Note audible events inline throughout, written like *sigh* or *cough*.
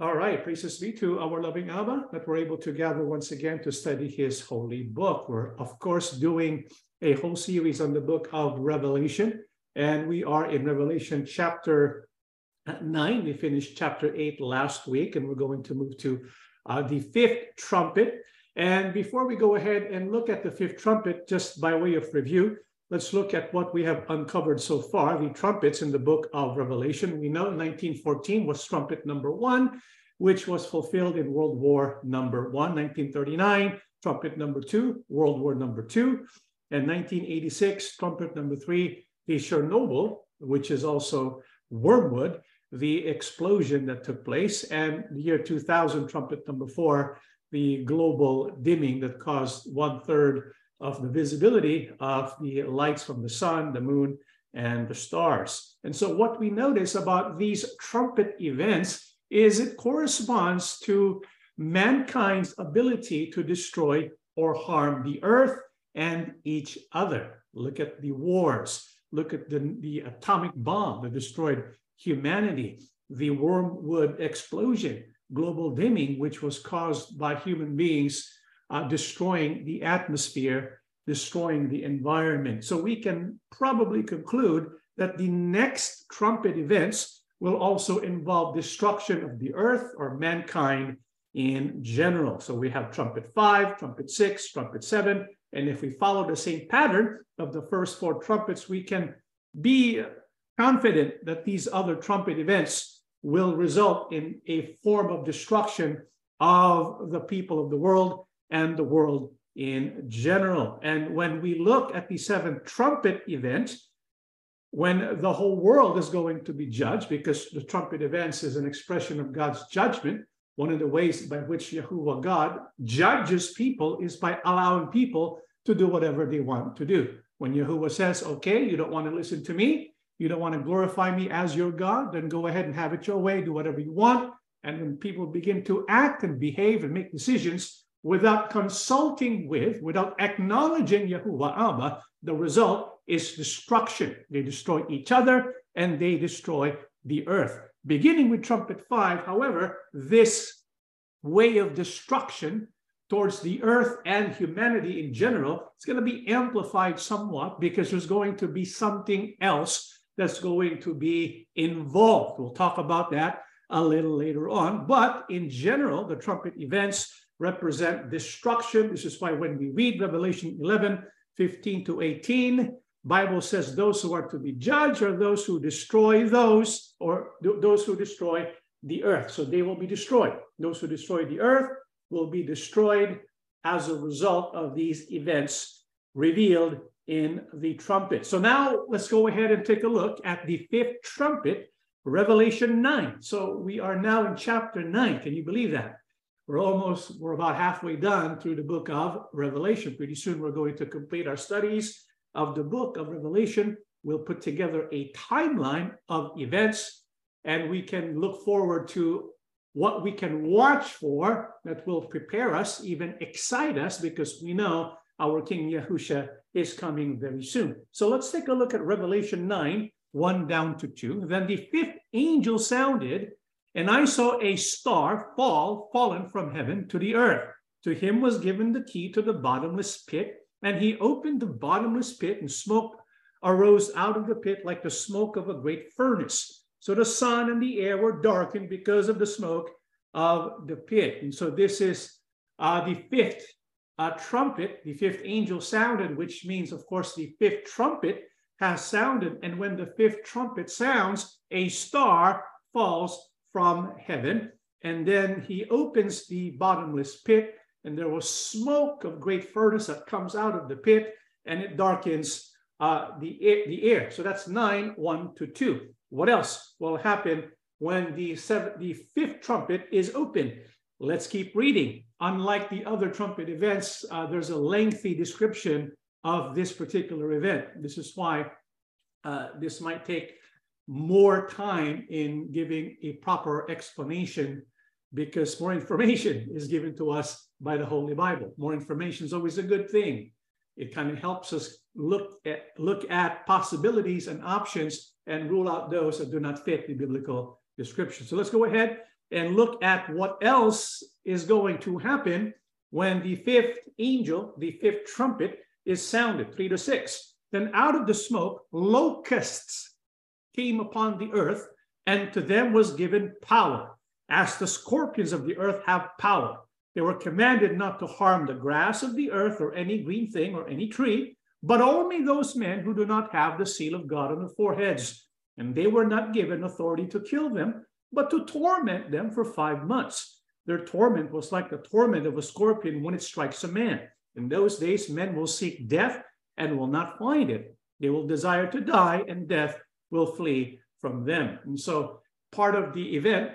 All right, praises be to our loving Abba that we're able to gather once again to study his holy book. We're, of course, doing a whole series on the book of Revelation, and we are in Revelation chapter 9. We finished chapter 8 last week, and we're going to move to uh, the fifth trumpet. And before we go ahead and look at the fifth trumpet, just by way of review, let's look at what we have uncovered so far, the trumpets in the book of Revelation. We know 1914 was trumpet number one, which was fulfilled in World War number one. 1939, trumpet number two, World War number two. And 1986, trumpet number three, the Chernobyl, which is also wormwood, the explosion that took place. And the year 2000, trumpet number four, the global dimming that caused one third of the visibility of the lights from the sun, the moon, and the stars. And so, what we notice about these trumpet events is it corresponds to mankind's ability to destroy or harm the earth and each other. Look at the wars, look at the, the atomic bomb that destroyed humanity, the wormwood explosion, global dimming, which was caused by human beings uh, destroying the atmosphere, destroying the environment. So we can probably conclude that the next trumpet events will also involve destruction of the earth or mankind in general. So we have trumpet five, trumpet six, trumpet seven. And if we follow the same pattern of the first four trumpets, we can be confident that these other trumpet events will result in a form of destruction of the people of the world and the world in general. And when we look at the seventh trumpet event, when the whole world is going to be judged, because the trumpet events is an expression of God's judgment, one of the ways by which Yahuwah God judges people is by allowing people to do whatever they want to do. When Yahuwah says, okay, you don't want to listen to me, you don't want to glorify me as your God, then go ahead and have it your way, do whatever you want. And when people begin to act and behave and make decisions without consulting with, without acknowledging Yahuwah Abba, the result is destruction. They destroy each other and they destroy the earth. Beginning with trumpet five, however, this way of destruction towards the earth and humanity in general is going to be amplified somewhat because there's going to be something else that's going to be involved. We'll talk about that a little later on. But in general, the trumpet events represent destruction. This is why when we read Revelation 11, 15 to 18, Bible says those who are to be judged are those who destroy those or those who destroy the earth. So they will be destroyed. Those who destroy the earth will be destroyed as a result of these events revealed in the trumpet. So now let's go ahead and take a look at the fifth trumpet, Revelation 9. So we are now in chapter 9. Can you believe that? We're almost, we're about halfway done through the book of Revelation. Pretty soon we're going to complete our studies of the book of Revelation. We'll put together a timeline of events and we can look forward to what we can watch for that will prepare us, even excite us, because we know our King Yahusha is coming very soon. So let's take a look at Revelation 9, 1 down to 2. Then the fifth angel sounded, and I saw a star fall, fallen from heaven to the earth. To him was given the key to the bottomless pit, and he opened the bottomless pit, and smoke arose out of the pit like the smoke of a great furnace. So the sun and the air were darkened because of the smoke of the pit. And so this is uh, the fifth uh, trumpet, the fifth angel sounded, which means, of course, the fifth trumpet has sounded. And when the fifth trumpet sounds, a star falls from heaven. And then he opens the bottomless pit, and there was smoke of great furnace that comes out of the pit, and it darkens uh, the, air, the air. So that's 9, 1 to 2. What else will happen when the, seven, the fifth trumpet is open? Let's keep reading. Unlike the other trumpet events, uh, there's a lengthy description of this particular event. This is why uh, this might take more time in giving a proper explanation because more information *laughs* is given to us by the Holy Bible. More information is always a good thing. It kind of helps us look at look at possibilities and options and rule out those that do not fit the biblical description. So let's go ahead and look at what else is going to happen when the fifth angel, the fifth trumpet, is sounded, three to six. Then out of the smoke, locusts came upon the earth, and to them was given power, as the scorpions of the earth have power. They were commanded not to harm the grass of the earth or any green thing or any tree, but only those men who do not have the seal of God on their foreheads. And they were not given authority to kill them, but to torment them for five months. Their torment was like the torment of a scorpion when it strikes a man. In those days, men will seek death and will not find it. They will desire to die, and death will flee from them. And so, part of the event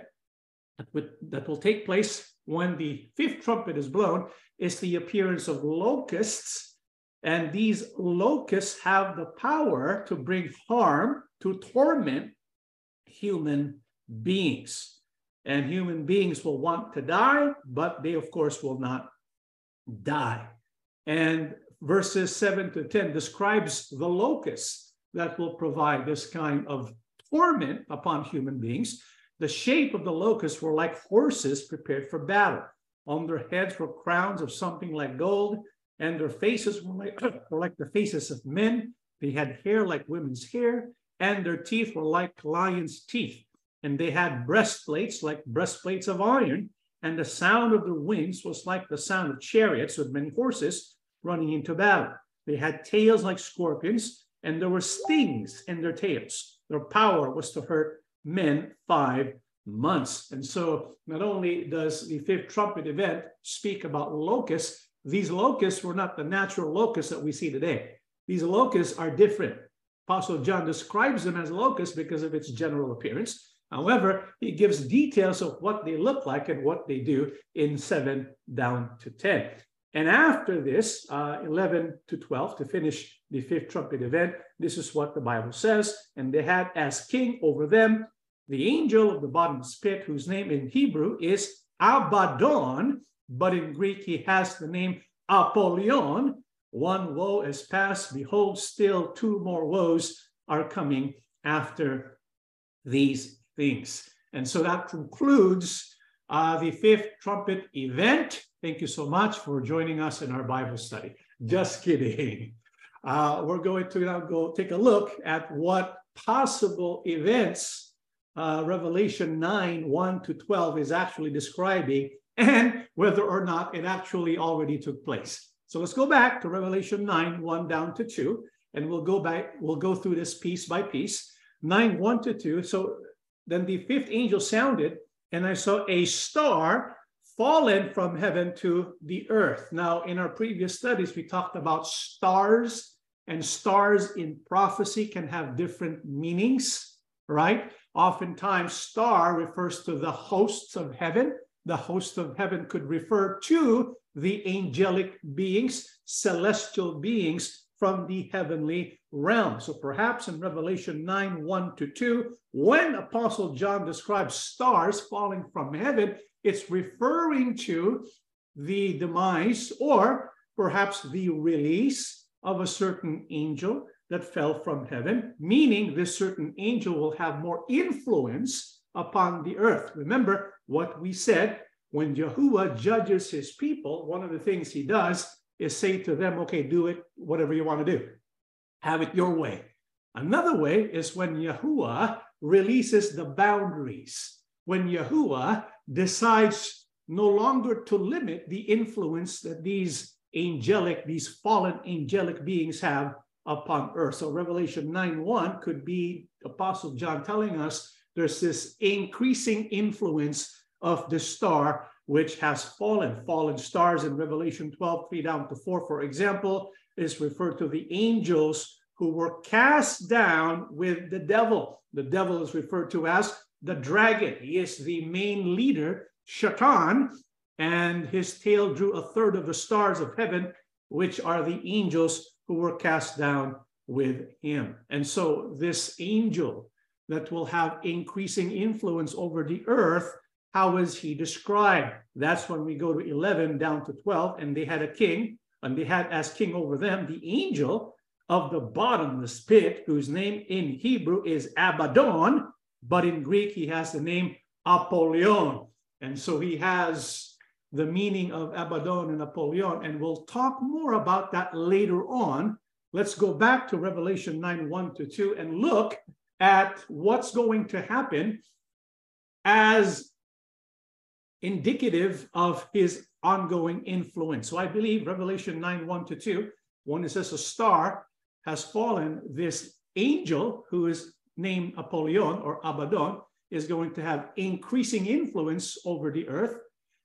that will take place when the fifth trumpet is blown is the appearance of locusts. And these locusts have the power to bring harm, to torment human beings. And human beings will want to die, but they, of course, will not die. And verses 7 to 10 describes the locusts that will provide this kind of torment upon human beings. The shape of the locusts were like horses prepared for battle. On their heads were crowns of something like gold, and their faces were like, *clears throat* were like the faces of men. They had hair like women's hair, and their teeth were like lions' teeth. And they had breastplates like breastplates of iron, and the sound of their wings was like the sound of chariots with many horses running into battle. They had tails like scorpions, and there were stings in their tails. Their power was to hurt men five months. And so, not only does the fifth trumpet event speak about locusts, these locusts were not the natural locusts that we see today. These locusts are different. Apostle John describes them as locusts because of its general appearance. However, he gives details of what they look like and what they do in 7 down to 10. And after this, uh, 11 to 12, to finish the fifth trumpet event, this is what the Bible says. And they had as king over them the angel of the bottomless pit, whose name in Hebrew is Abaddon, but in Greek he has the name Apollyon. One woe is past. Behold, still two more woes are coming after these things. And so that concludes uh, the fifth trumpet event. Thank you so much for joining us in our Bible study. Just kidding. *laughs* Uh, we're going to now go take a look at what possible events uh, Revelation 9 1 to 12 is actually describing and whether or not it actually already took place. So let's go back to Revelation 9 1 down to 2, and we'll go back, we'll go through this piece by piece. 9 1 to 2. So then the fifth angel sounded, and I saw a star fallen from heaven to the earth. Now, in our previous studies, we talked about stars, and stars in prophecy can have different meanings, right? Oftentimes, star refers to the hosts of heaven. The host of heaven could refer to the angelic beings, celestial beings from the heavenly realm. So perhaps in Revelation 9 1 to 2, when Apostle John describes stars falling from heaven, it's referring to the demise or perhaps the release of a certain angel that fell from heaven, meaning this certain angel will have more influence upon the earth. Remember what we said when Yahuwah judges his people, one of the things he does is say to them, okay, do it whatever you want to do. Have it your way. Another way is when Yahuwah releases the boundaries. When Yahuwah decides no longer to limit the influence that these angelic, these fallen angelic beings have upon earth. So Revelation 9 1 could be Apostle John telling us there's this increasing influence of the star which has fallen. Fallen stars in Revelation 12, 3 down to 4, for example, is referred to the angels who were cast down with the devil. The devil is referred to as the dragon. He is the main leader, Shaitan, and his tail drew a third of the stars of heaven, which are the angels who were cast down with him. And so, this angel that will have increasing influence over the earth, how is he described? That's when we go to 11 down to 12. And they had a king, and they had as king over them the angel of the bottomless pit, whose name in Hebrew is Abaddon, but in Greek he has the name Apollyon. And so he has the meaning of Abaddon and Apollyon, and we'll talk more about that later on. Let's go back to Revelation 9 1 to 2 and look at what's going to happen as indicative of his ongoing influence. So I believe Revelation 9 1 to 2, when it says a star has fallen, this angel who is named Apollyon or Abaddon is going to have increasing influence over the earth.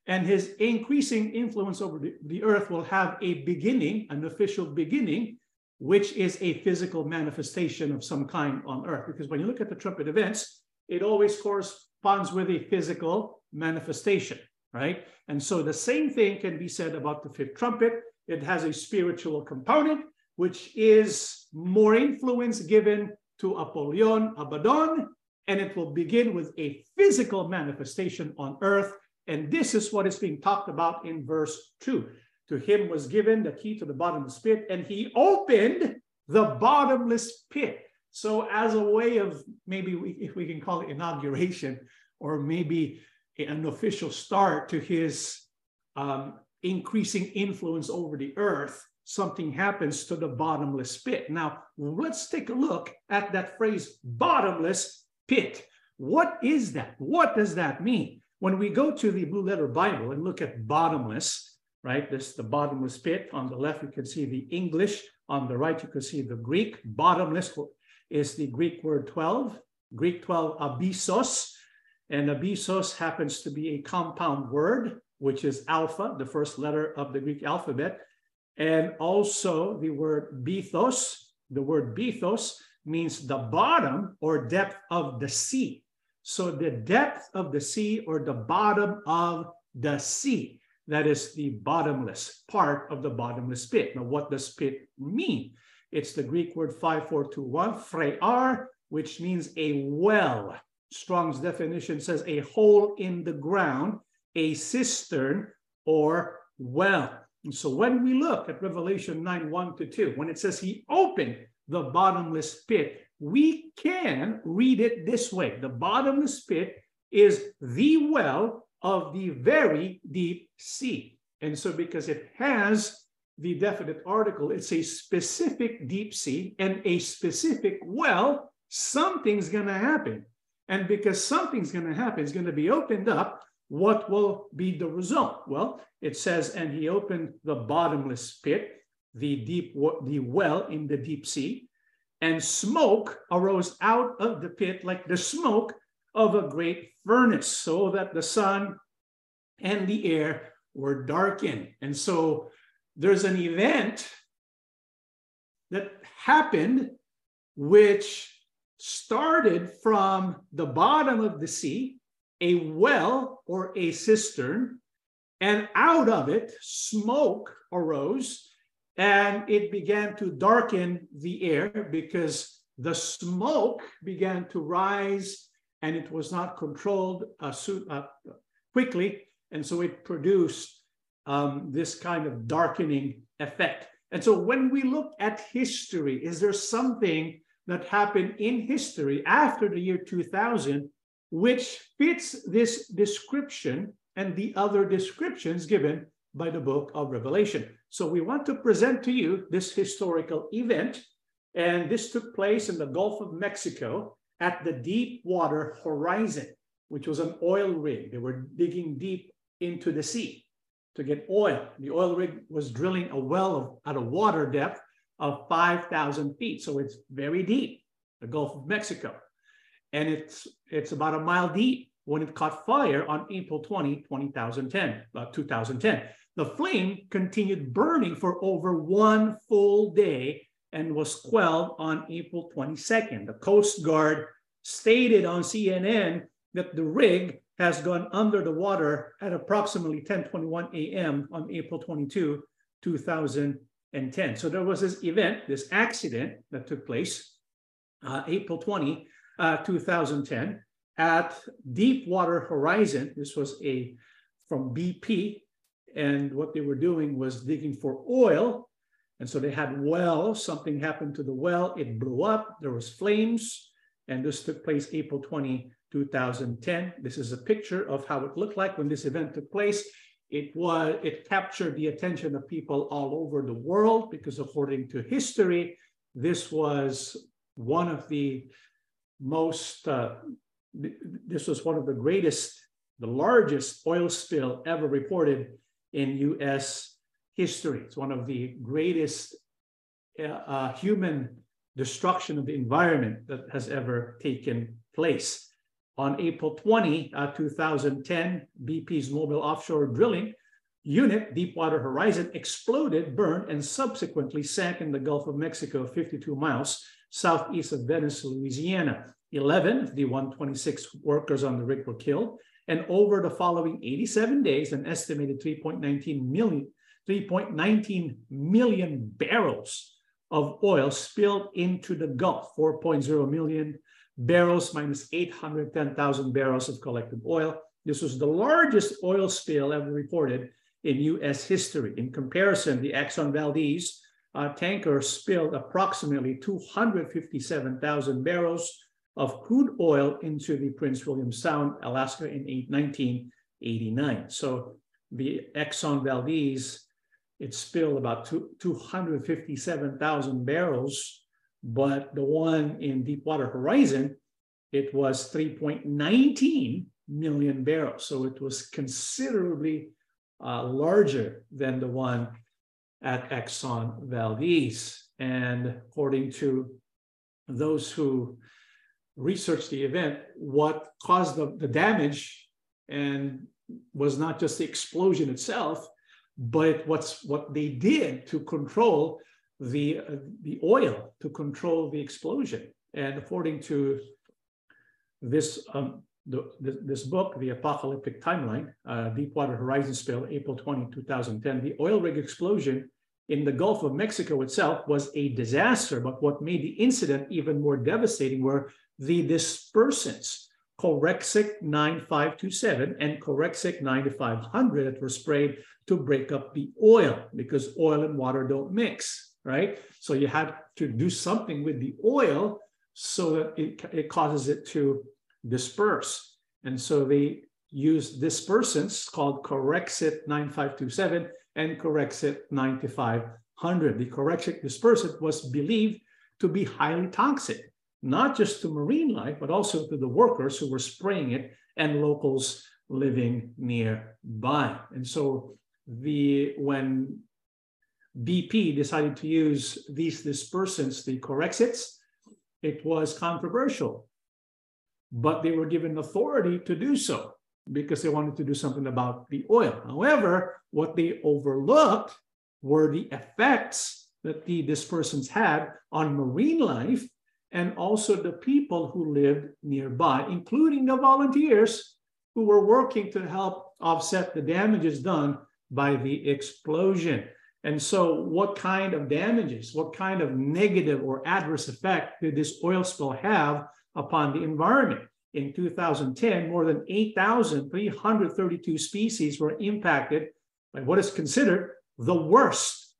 And his increasing influence over the, the earth will have a beginning, an official beginning, which is a physical manifestation of some kind on earth. Because when you look at the trumpet events, it always corresponds with a physical manifestation, right? And so the same thing can be said about the fifth trumpet. It has a spiritual component, which is more influence given to Apollyon, Abaddon, and it will begin with a physical manifestation on earth. And this is what is being talked about in verse 2. To him was given the key to the bottomless pit, and he opened the bottomless pit. So, as a way of maybe we, if we can call it inauguration, or maybe an official start to his um, increasing influence over the earth, something happens to the bottomless pit. Now, let's take a look at that phrase, bottomless pit. What is that? What does that mean? When we go to the Blue Letter Bible and look at bottomless, right? This the bottomless pit. On the left, you can see the English. On the right, you can see the Greek. Bottomless is the Greek word 12. Greek 12, abyssos. And abyssos happens to be a compound word, which is alpha, the first letter of the Greek alphabet. And also the word bithos. The word bithos means the bottom or depth of the sea. So the depth of the sea or the bottom of the sea. That is the bottomless part of the bottomless pit. Now, what does pit mean? It's the Greek word 5421, phrear, which means a well. Strong's definition says a hole in the ground, a cistern, or well. And so when we look at Revelation 9 1 to 2, when it says he opened the bottomless pit, we can read it this way the bottomless pit is the well of the very deep sea. And so, because it has the definite article, it's a specific deep sea and a specific well, something's going to happen. And because something's going to happen, it's going to be opened up. What will be the result? Well, it says, and he opened the bottomless pit, the deep, the well in the deep sea, and smoke arose out of the pit like the smoke of a great furnace, so that the sun and the air were darkened. And so there's an event that happened which started from the bottom of the sea, a well or a cistern, and out of it smoke arose and it began to darken the air because the smoke began to rise and it was not controlled uh, uh, quickly. And so it produced um, this kind of darkening effect. And so when we look at history, is there something that happened in history after the year 2000 which fits this description and the other descriptions given by the book of Revelation? So we want to present to you this historical event. And this took place in the Gulf of Mexico at the Deepwater Horizon, which was an oil rig. They were digging deep into the sea to get oil. The oil rig was drilling a well of, at a water depth of 5,000 feet. So it's very deep, the Gulf of Mexico. And it's, it's about a mile deep when it caught fire on April 20, 2010, about 2010. The flame continued burning for over one full day and was quelled on April 22nd. The Coast Guard stated on CNN that the rig has gone under the water at approximately 10:21 a.m. on April 22, 2010. So there was this event, this accident that took place uh, April 20, uh, 2010 at Deepwater Horizon. This was a from BP and what they were doing was digging for oil. And so they had wells, something happened to the well, it blew up, there was flames, and this took place April 20, 2010. This is a picture of how it looked like when this event took place. It was it captured the attention of people all over the world because according to history, this was one of the most uh, this was one of the greatest, the largest oil spill ever reported in U.S. history. It's one of the greatest uh, uh, human destruction of the environment that has ever taken place. On April 20, uh, 2010, BP's mobile offshore drilling unit, Deepwater Horizon, exploded, burned, and subsequently sank in the Gulf of Mexico, 52 miles southeast of Venice, Louisiana. 11 of the 126 workers on the rig were killed. And over the following 87 days, an estimated 3.19 million, 3.19 million barrels of oil spilled into the Gulf, 4.0 million barrels minus 810,000 barrels of collected oil. This was the largest oil spill ever reported in US history. In comparison, the Exxon Valdez uh, tanker spilled approximately 257,000 barrels of crude oil into the Prince William Sound, Alaska in 1989. So the Exxon Valdez, it spilled about two, 257,000 barrels but the one in Deepwater Horizon, it was 3.19 million barrels. So it was considerably uh, larger than the one at Exxon Valdez. And according to those who researched the event, what caused the, the damage and was not just the explosion itself, but what's what they did to control the, uh, the oil to control the explosion. And according to this, um, the, this book, The Apocalyptic Timeline, uh, Deepwater Horizon Spill, April 20, 2010, the oil rig explosion in the Gulf of Mexico itself was a disaster. But what made the incident even more devastating were the dispersants, Corexit 9527 and Corexit 9500 that were sprayed to break up the oil because oil and water don't mix right? So you had to do something with the oil so that it, it causes it to disperse. And so they use dispersants called Corexit 9527 and Corexit 9500. The Corexit dispersant was believed to be highly toxic, not just to marine life, but also to the workers who were spraying it and locals living nearby. And so the when BP decided to use these dispersants, the Corexits, it was controversial. But they were given authority to do so because they wanted to do something about the oil. However, what they overlooked were the effects that the dispersants had on marine life and also the people who lived nearby, including the volunteers who were working to help offset the damages done by the explosion. And so, what kind of damages, what kind of negative or adverse effect did this oil spill have upon the environment? In 2010, more than 8,332 species were impacted by what is considered the worst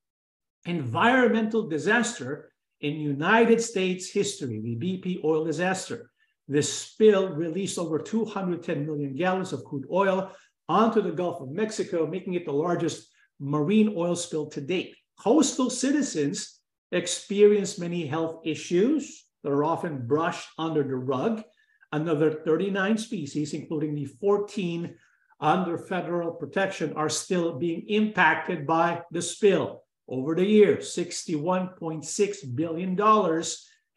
environmental disaster in United States history, the BP oil disaster. This spill released over 210 million gallons of crude oil onto the Gulf of Mexico, making it the largest marine oil spill to date. Coastal citizens experience many health issues that are often brushed under the rug. Another 39 species, including the 14 under federal protection, are still being impacted by the spill. Over the years, $61.6 billion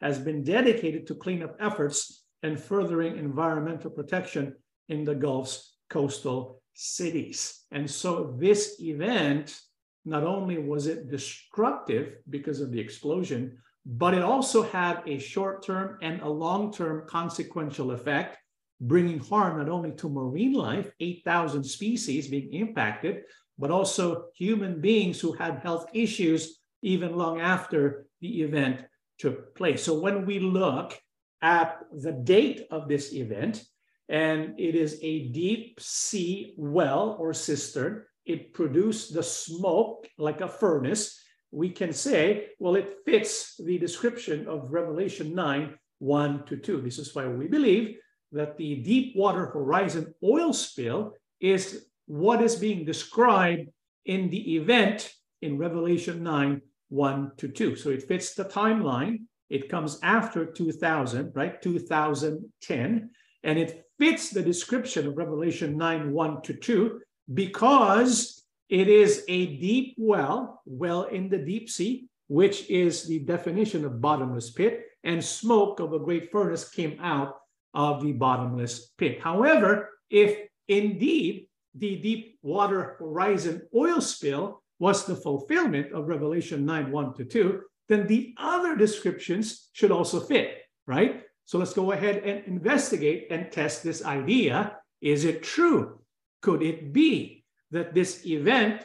has been dedicated to cleanup efforts and furthering environmental protection in the Gulf's coastal cities. And so this event, not only was it destructive because of the explosion, but it also had a short-term and a long-term consequential effect, bringing harm not only to marine life, 8,000 species being impacted, but also human beings who had health issues even long after the event took place. So when we look at the date of this event, and it is a deep sea well or cistern. It produced the smoke like a furnace. We can say, well, it fits the description of Revelation 9 1 to 2. This is why we believe that the deep water horizon oil spill is what is being described in the event in Revelation 9 1 to 2. So it fits the timeline. It comes after 2000, right? 2010. And it fits the description of Revelation 9 1 to 2 because it is a deep well, well in the deep sea, which is the definition of bottomless pit, and smoke of a great furnace came out of the bottomless pit. However, if indeed the deep water horizon oil spill was the fulfillment of Revelation 9 1 to 2, then the other descriptions should also fit, right? So let's go ahead and investigate and test this idea. Is it true? Could it be that this event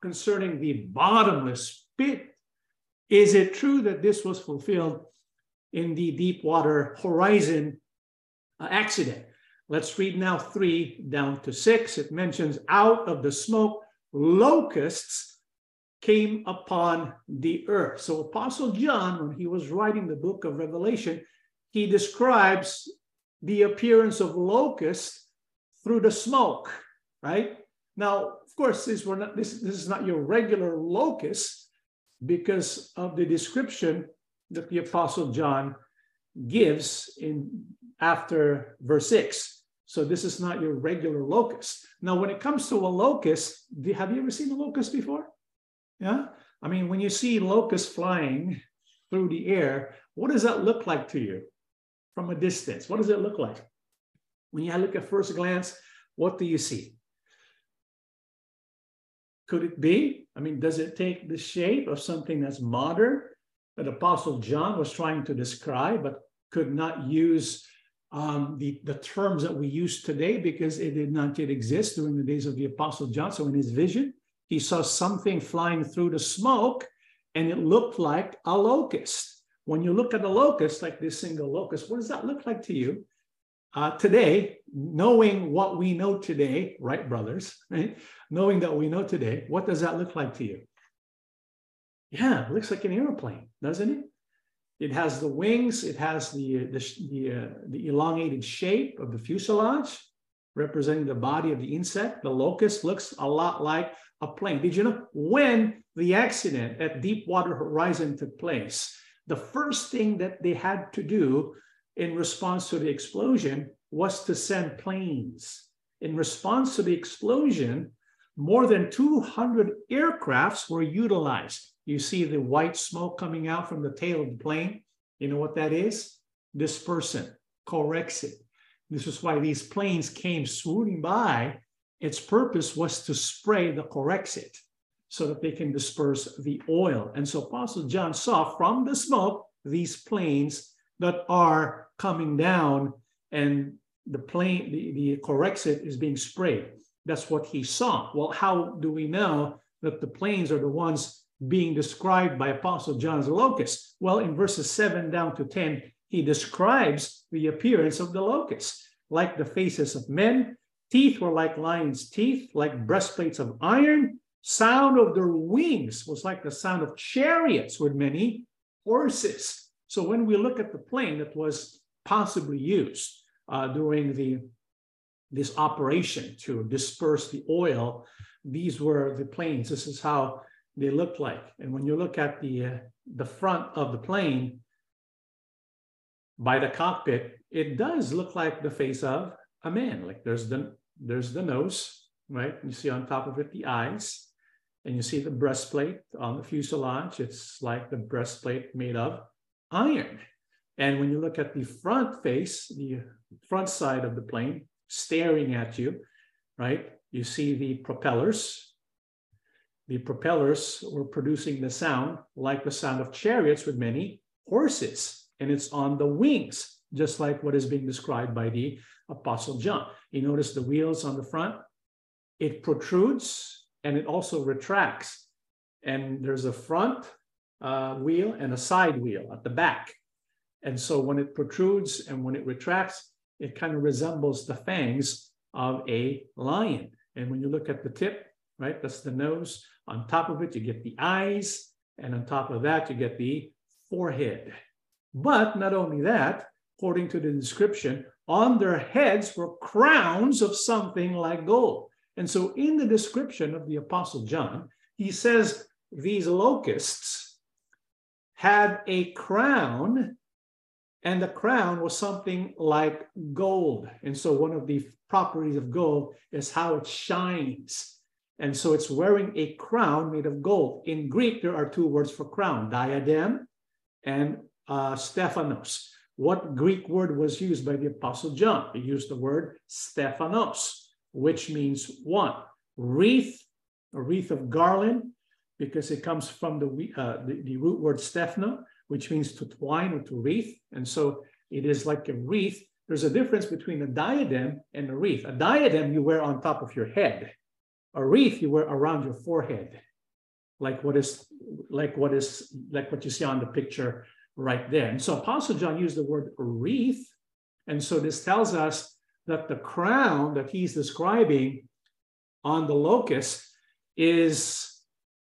concerning the bottomless pit, is it true that this was fulfilled in the deep water horizon uh, accident? Let's read now three down to six. It mentions out of the smoke, locusts came upon the earth. So, Apostle John, when he was writing the book of Revelation, he describes the appearance of locusts through the smoke, right? Now, of course, this, were not, this, this is not your regular locust because of the description that the Apostle John gives in after verse 6. So this is not your regular locust. Now, when it comes to a locust, have you ever seen a locust before? Yeah. I mean, when you see locusts flying through the air, what does that look like to you from a distance? What does it look like? When you look at first glance, what do you see? Could it be? I mean, does it take the shape of something that's modern that Apostle John was trying to describe, but could not use um, the, the terms that we use today because it did not yet exist during the days of the Apostle John. So in his vision, he saw something flying through the smoke and it looked like a locust. When you look at a locust, like this single locust, what does that look like to you? Uh, today, knowing what we know today, right, brothers, right? Knowing that we know today, what does that look like to you? Yeah, it looks like an airplane, doesn't it? It has the wings, it has the, the, the, uh, the elongated shape of the fuselage, representing the body of the insect. The locust looks a lot like a plane. Did you know when the accident at Deepwater Horizon took place, the first thing that they had to do in response to the explosion was to send planes. In response to the explosion, more than 200 aircrafts were utilized. You see the white smoke coming out from the tail of the plane. You know what that is? Dispersant, Corexit. This is why these planes came swooning by. Its purpose was to spray the Corexit so that they can disperse the oil. And so Apostle John saw from the smoke these planes that are coming down and the plane, the, the Corexit is being sprayed. That's what he saw. Well, how do we know that the planes are the ones being described by Apostle John as locust? Well, in verses 7 down to 10, he describes the appearance of the locust, like the faces of men, teeth were like lions' teeth, like breastplates of iron, sound of their wings was like the sound of chariots with many horses. So when we look at the plane that was possibly used uh, during the this operation to disperse the oil, these were the planes. This is how they look like. And when you look at the, uh, the front of the plane by the cockpit, it does look like the face of a man. Like there's the, there's the nose, right? You see on top of it the eyes, and you see the breastplate on the fuselage. It's like the breastplate made of iron. And when you look at the front face, the front side of the plane staring at you, right? You see the propellers, the propellers were producing the sound like the sound of chariots with many horses, and it's on the wings, just like what is being described by the Apostle John. You notice the wheels on the front, it protrudes and it also retracts. And there's a front uh, wheel and a side wheel at the back. And so when it protrudes and when it retracts, it kind of resembles the fangs of a lion. And when you look at the tip, right, that's the nose. On top of it, you get the eyes, and on top of that, you get the forehead. But not only that, according to the description, on their heads were crowns of something like gold. And so, in the description of the Apostle John, he says these locusts had a crown, and the crown was something like gold. And so, one of the properties of gold is how it shines. And so, it's wearing a crown made of gold. In Greek, there are two words for crown diadem and uh, Stephanos. What Greek word was used by the Apostle John? He used the word Stephanos, which means one wreath, a wreath of garland, because it comes from the, uh, the, the, root word stephna, which means to twine or to wreath. And so it is like a wreath. There's a difference between a diadem and a wreath. A diadem you wear on top of your head. A wreath you wear around your forehead, like what is like what is like what you see on the picture right there. And so Apostle John used the word wreath. And so this tells us that the crown that he's describing on the locust is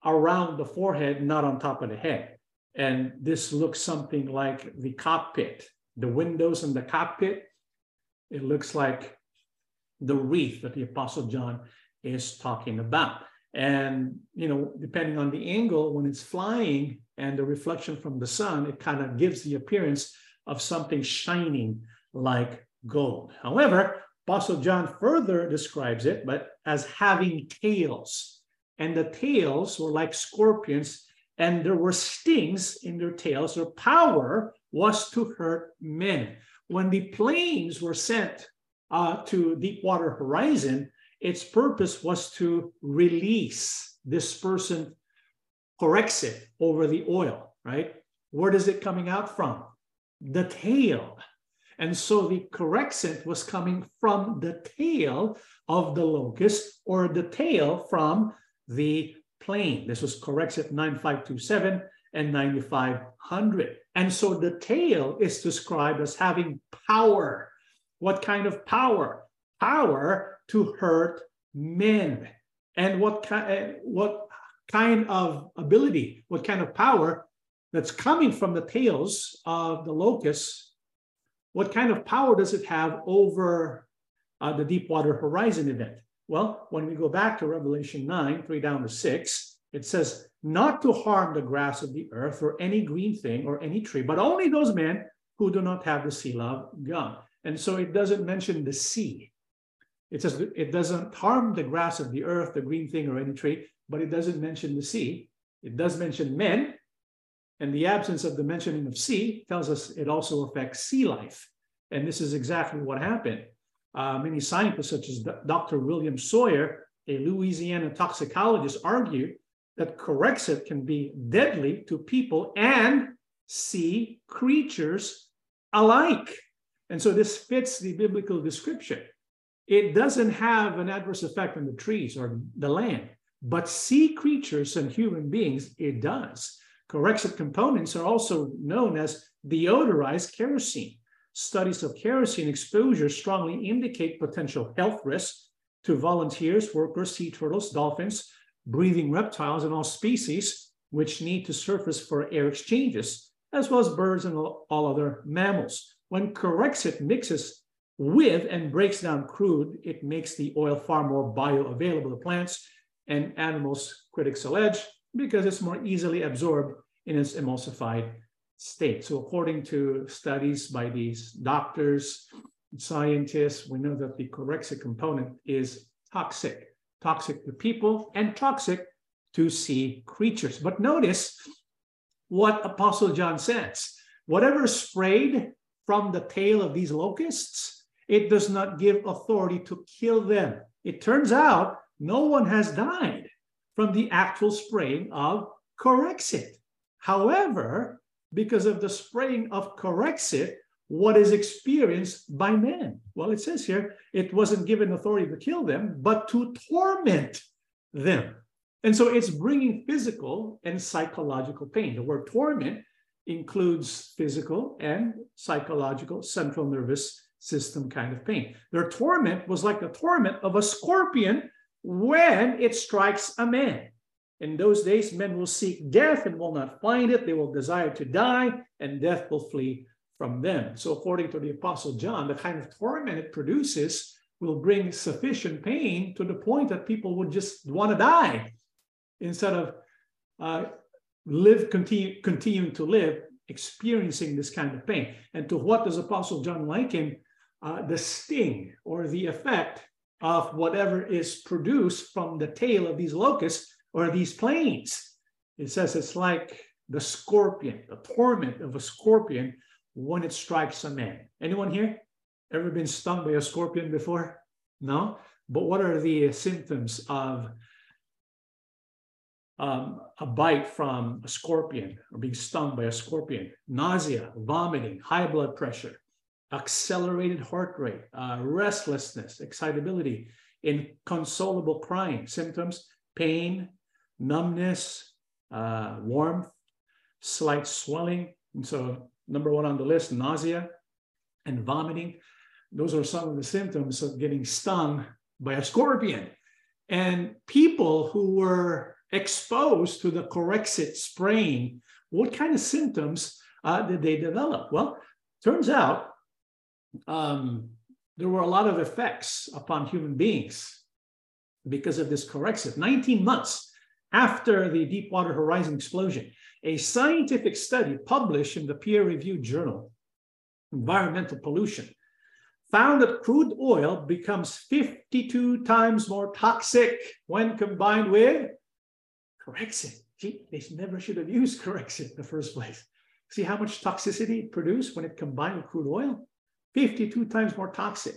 around the forehead, not on top of the head. And this looks something like the cockpit, the windows in the cockpit. It looks like the wreath that the Apostle John is talking about. And, you know, depending on the angle, when it's flying and the reflection from the sun, it kind of gives the appearance of something shining like gold. However, Apostle John further describes it, but as having tails. And the tails were like scorpions, and there were stings in their tails. Their power was to hurt men. When the planes were sent uh, to Deepwater Horizon, its purpose was to release, dispersant corexit over the oil, right? Where does it coming out from? The tail. And so the corexit was coming from the tail of the locust or the tail from the plane. This was corexit 9527 and 9500. And so the tail is described as having power. What kind of power? Power to hurt men. And what, ki- uh, what kind of ability, what kind of power that's coming from the tails of the locusts, what kind of power does it have over uh, the Deepwater Horizon event? Well, when we go back to Revelation 9, 3 down to 6, it says, not to harm the grass of the earth or any green thing or any tree, but only those men who do not have the seal of God. And so it doesn't mention the sea. It says it doesn't harm the grass of the earth, the green thing, or any tree, but it doesn't mention the sea. It does mention men, and the absence of the mentioning of sea tells us it also affects sea life. And this is exactly what happened. Uh, many scientists, such as Dr. William Sawyer, a Louisiana toxicologist, argue that corexit can be deadly to people and sea creatures alike. And so this fits the biblical description it doesn't have an adverse effect on the trees or the land, but sea creatures and human beings, it does. Corexit components are also known as deodorized kerosene. Studies of kerosene exposure strongly indicate potential health risks to volunteers, workers, sea turtles, dolphins, breathing reptiles, and all species which need to surface for air exchanges, as well as birds and all other mammals. When Corexit mixes with and breaks down crude, it makes the oil far more bioavailable to plants and animals, critics allege, because it's more easily absorbed in its emulsified state. So, according to studies by these doctors, scientists, we know that the corexit component is toxic, toxic to people and toxic to sea creatures. But notice what Apostle John says whatever sprayed from the tail of these locusts it does not give authority to kill them. It turns out no one has died from the actual spraying of Corexit. However, because of the spraying of Corexit, what is experienced by men? Well, it says here, it wasn't given authority to kill them, but to torment them. And so it's bringing physical and psychological pain. The word torment includes physical and psychological central nervous system kind of pain. Their torment was like the torment of a scorpion when it strikes a man. In those days, men will seek death and will not find it. They will desire to die, and death will flee from them. So, according to the Apostle John, the kind of torment it produces will bring sufficient pain to the point that people would just want to die instead of uh, live, continue, continuing to live, experiencing this kind of pain. And to what does Apostle John liken? Uh, the sting or the effect of whatever is produced from the tail of these locusts or these planes. It says it's like the scorpion, the torment of a scorpion when it strikes a man. Anyone here ever been stung by a scorpion before? No? But what are the symptoms of um, a bite from a scorpion or being stung by a scorpion? Nausea, vomiting, high blood pressure, accelerated heart rate, uh, restlessness, excitability, inconsolable crying, symptoms, pain, numbness, uh, warmth, slight swelling. And so number one on the list, nausea and vomiting. Those are some of the symptoms of getting stung by a scorpion. And people who were exposed to the Corexit spraying, what kind of symptoms uh, did they develop? Well, turns out um, there were a lot of effects upon human beings because of this Corexit. 19 months after the Deepwater Horizon explosion, a scientific study published in the peer reviewed journal, Environmental Pollution, found that crude oil becomes 52 times more toxic when combined with Corexit. Gee, they never should have used Corexit in the first place. See how much toxicity it produced when it combined with crude oil? 52 times more toxic.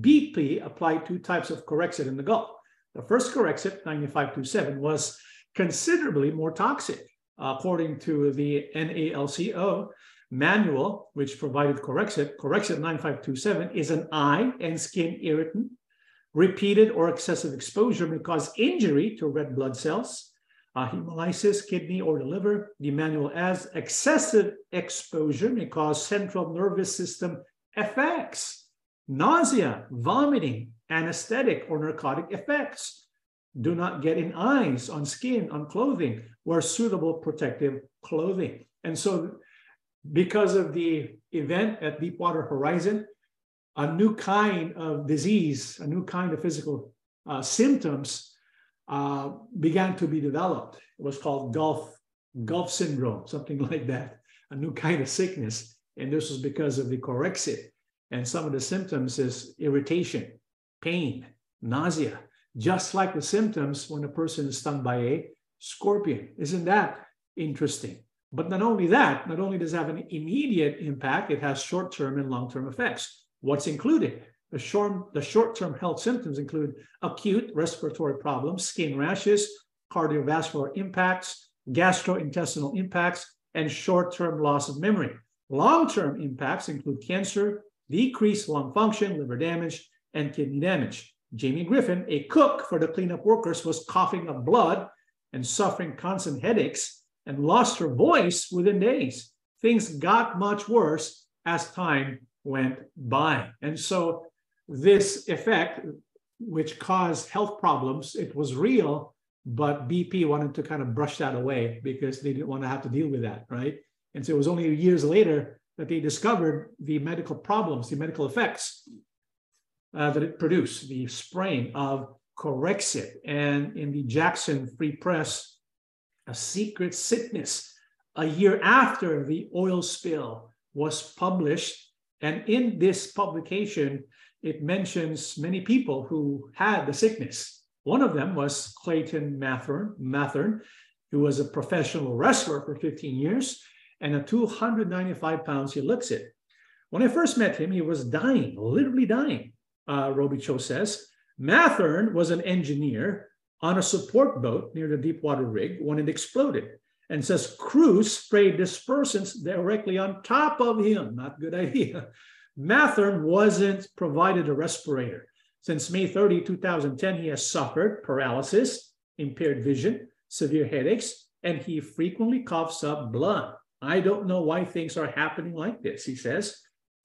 BP applied two types of Corexit in the Gulf. The first Corexit, 9527, was considerably more toxic according to the NALCO manual, which provided Corexit, Corexit 9527 is an eye and skin irritant. Repeated or excessive exposure may cause injury to red blood cells, uh, hemolysis, kidney, or the liver. The manual adds excessive exposure may cause central nervous system effects, nausea, vomiting, anesthetic or narcotic effects do not get in eyes, on skin, on clothing, wear suitable protective clothing. And so, because of the event at Deepwater Horizon, a new kind of disease, a new kind of physical uh, symptoms uh, began to be developed. It was called Gulf, Gulf syndrome, something *laughs* like that, a new kind of sickness. And this was because of the Corexit. And some of the symptoms is irritation, pain, nausea, just like the symptoms when a person is stung by a scorpion. Isn't that interesting? But not only that, not only does it have an immediate impact, it has short term and long term effects. What's included? The short, the short-term health symptoms include acute respiratory problems, skin rashes, cardiovascular impacts, gastrointestinal impacts, and short-term loss of memory. Long-term impacts include cancer, decreased lung function, liver damage, and kidney damage. Jamie Griffin, a cook for the cleanup workers, was coughing up blood and suffering constant headaches and lost her voice within days. Things got much worse as time went by. And so, this effect, which caused health problems, it was real, but BP wanted to kind of brush that away because they didn't want to have to deal with that, right? And so, it was only years later that they discovered the medical problems, the medical effects uh, that it produced, the spraying of Corexit. And in the Jackson Free Press, A Secret Sickness, a year after the oil spill was published. And in this publication, it mentions many people who had the sickness. One of them was Clayton Mathern, Mathern who was a professional wrestler for 15 years and at 295 pounds, he looks it. When I first met him, he was dying, literally dying uh, Robichaux says. Mathern was an engineer on a support boat near the Deepwater rig when it exploded and says crews sprayed dispersants directly on top of him. Not a good idea. Mathern wasn't provided a respirator. Since May 30, 2010, he has suffered paralysis, impaired vision, severe headaches, and he frequently coughs up blood. I don't know why things are happening like this, he says.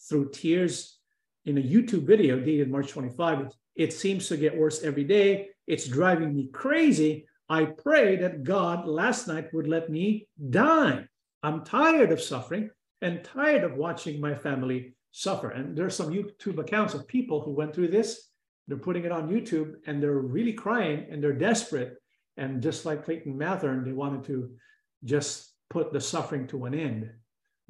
Through tears in a YouTube video dated March 25, it seems to get worse every day. It's driving me crazy. I pray that God last night would let me die. I'm tired of suffering. and tired of watching my family suffer. And there's some YouTube accounts of people who went through this. They're putting it on YouTube and they're really crying and they're desperate. And just like Clayton Mathern, they wanted to just put the suffering to an end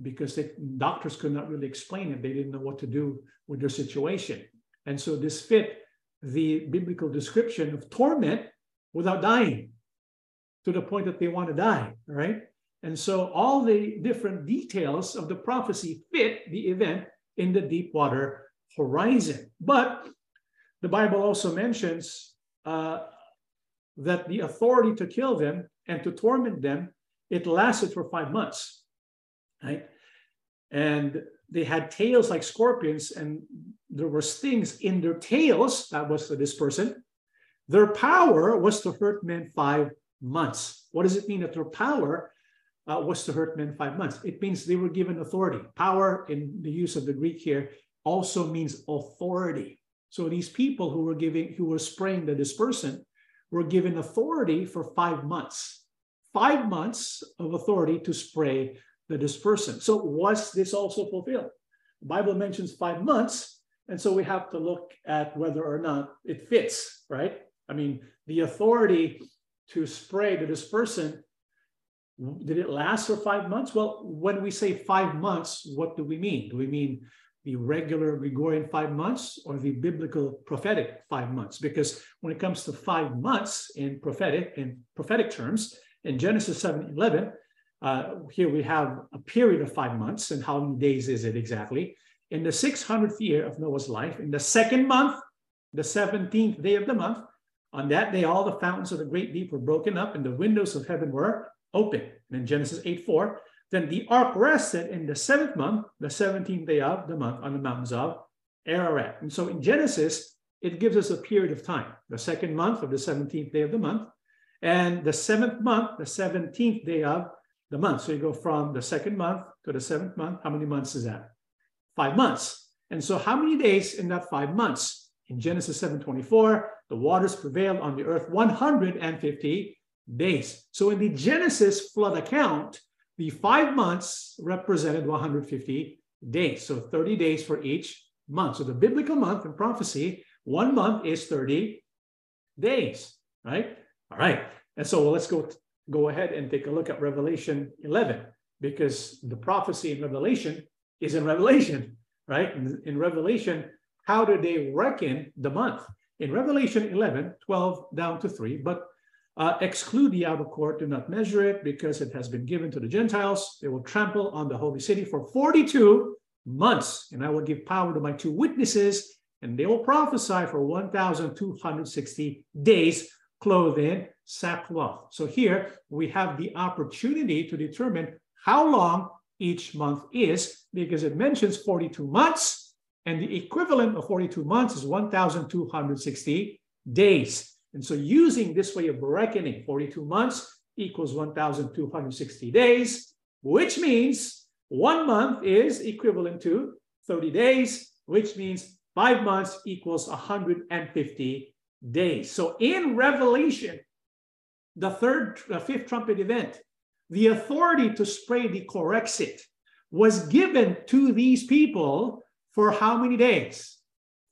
because they, doctors could not really explain it. They didn't know what to do with their situation. And so this fit the biblical description of torment without dying to the point that they want to die, right? And so all the different details of the prophecy fit the event in the deep water horizon. But the Bible also mentions uh, that the authority to kill them and to torment them, it lasted for five months, right? And they had tails like scorpions, and there were stings in their tails. That was this person. Their power was to hurt men five months. What does it mean that their power uh, was to hurt men five months? It means they were given authority. Power, in the use of the Greek here, also means authority. So these people who were giving, who were spraying the dispersant, were given authority for five months. Five months of authority to spray the dispersant. So was this also fulfilled? The Bible mentions five months, and so we have to look at whether or not it fits, right? I mean, the authority to spray the dispersant, did it last for five months? Well, when we say five months, what do we mean? Do we mean the regular Gregorian five months or the biblical prophetic five months? Because when it comes to five months in prophetic, in prophetic terms, in Genesis 7 11, uh, here we have a period of five months, and how many days is it exactly? In the 600th year of Noah's life, in the second month, the 17th day of the month, on that day, all the fountains of the great deep were broken up, and the windows of heaven were open. And in Genesis 8 4, then the ark rested in the seventh month, the 17th day of the month, on the mountains of Ararat. And so in Genesis, it gives us a period of time, the second month of the 17th day of the month, and the seventh month, the 17th day of the month. So you go from the second month to the seventh month. How many months is that? Five months. And so how many days in that five months? In Genesis 7:24, the waters prevailed on the earth 150 days. So in the Genesis flood account, the five months represented 150 days. So 30 days for each month. So the biblical month in prophecy, one month is 30 days, right? All right. And so well, let's go go ahead and take a look at Revelation 11 because the prophecy in Revelation is in Revelation, right? In, in Revelation, how do they reckon the month? In Revelation 11, 12 down to 3, but uh, exclude the outer court, do not measure it because it has been given to the Gentiles. They will trample on the holy city for 42 months, and I will give power to my two witnesses, and they will prophesy for 1,260 days, clothed in sackcloth. So here we have the opportunity to determine how long each month is because it mentions 42 months and the equivalent of 42 months is 1,260 days. And so using this way of reckoning, 42 months equals 1,260 days, which means one month is equivalent to 30 days, which means five months equals 150 days. So in Revelation, the third, the fifth trumpet event, the authority to spray the Corexit was given to these people for how many days?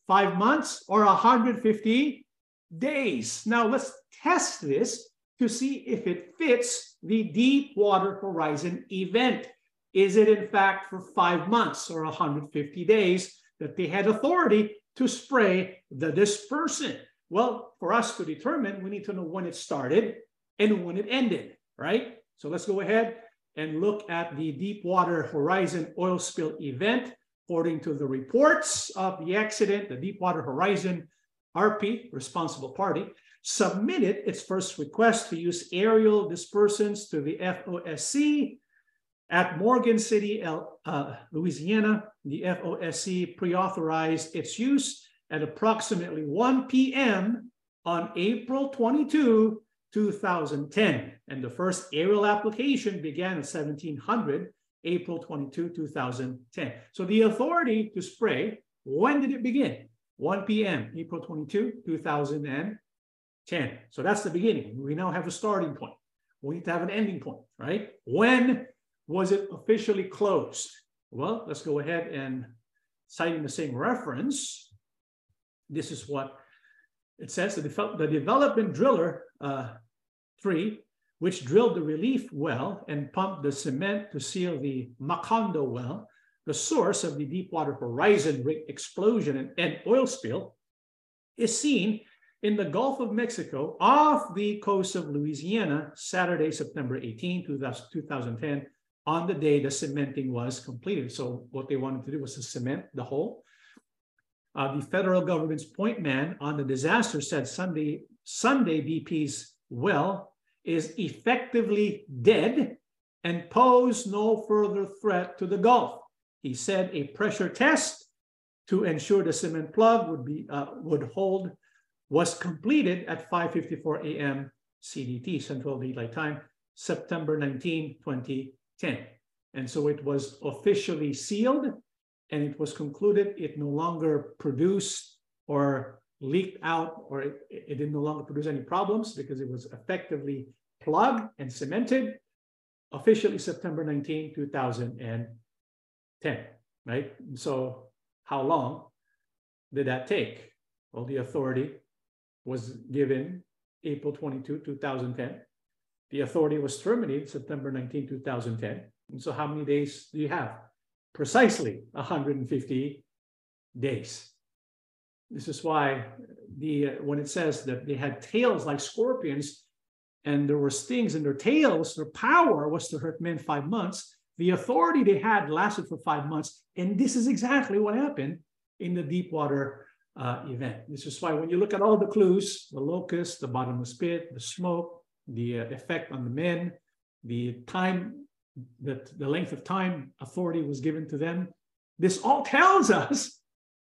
Five months or 150 days. Now let's test this to see if it fits the deep water horizon event. Is it in fact for five months or 150 days that they had authority to spray the dispersant? Well, for us to determine, we need to know when it started and when it ended, right? So let's go ahead and look at the Deepwater Horizon oil spill event. According to the reports of the accident, the Deepwater Horizon RP, responsible party, submitted its first request to use aerial dispersants to the FOSC at Morgan City, uh, Louisiana. The FOSC pre-authorized its use at approximately 1 p.m. on April 22, 2010. And the first aerial application began in 1700, April 22, 2010. So the authority to spray, when did it begin? 1 p.m., April 22, 2010. So that's the beginning. We now have a starting point. We need to have an ending point, right? When was it officially closed? Well, let's go ahead and citing the same reference. This is what it says the, the development driller uh, three, which drilled the relief well and pumped the cement to seal the Macondo well, the source of the Deepwater Horizon explosion and, and oil spill, is seen in the Gulf of Mexico off the coast of Louisiana, Saturday, September 18, 2010, on the day the cementing was completed. So what they wanted to do was to cement the hole. Uh, the federal government's point man on the disaster said Sunday, Sunday BP's well is effectively dead and pose no further threat to the Gulf. He said a pressure test to ensure the cement plug would be uh, would hold was completed at 5:54 a.m. CDT Central Daylight Time, September 19, 2010. And so it was officially sealed and it was concluded it no longer produced or leaked out or it, it did no longer produce any problems because it was effectively plugged and cemented officially September 19, 2010, right? So how long did that take? Well, the authority was given April 22, 2010. The authority was terminated September 19, 2010. And so how many days do you have? Precisely 150 days. This is why the uh, when it says that they had tails like scorpions and there were stings in their tails, their power was to hurt men five months. The authority they had lasted for five months. And this is exactly what happened in the Deepwater uh, event. This is why when you look at all the clues, the locust, the bottomless pit, the smoke, the uh, effect on the men, the time that the length of time authority was given to them, this all tells us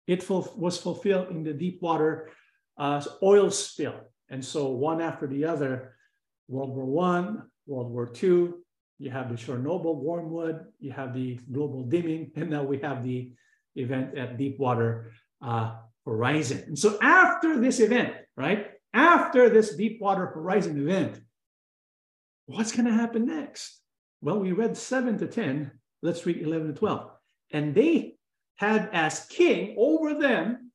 it ful- was fulfilled in the deep water uh, oil spill. And so one after the other, World War One, World War Two, you have the Chernobyl, Wormwood, you have the global dimming, *laughs* and now we have the event at Deepwater uh, Horizon. And so after this event, right, after this Deepwater Horizon event, what's going to happen next? Well, we read 7 to 10. Let's read 11 to 12. And they had as king over them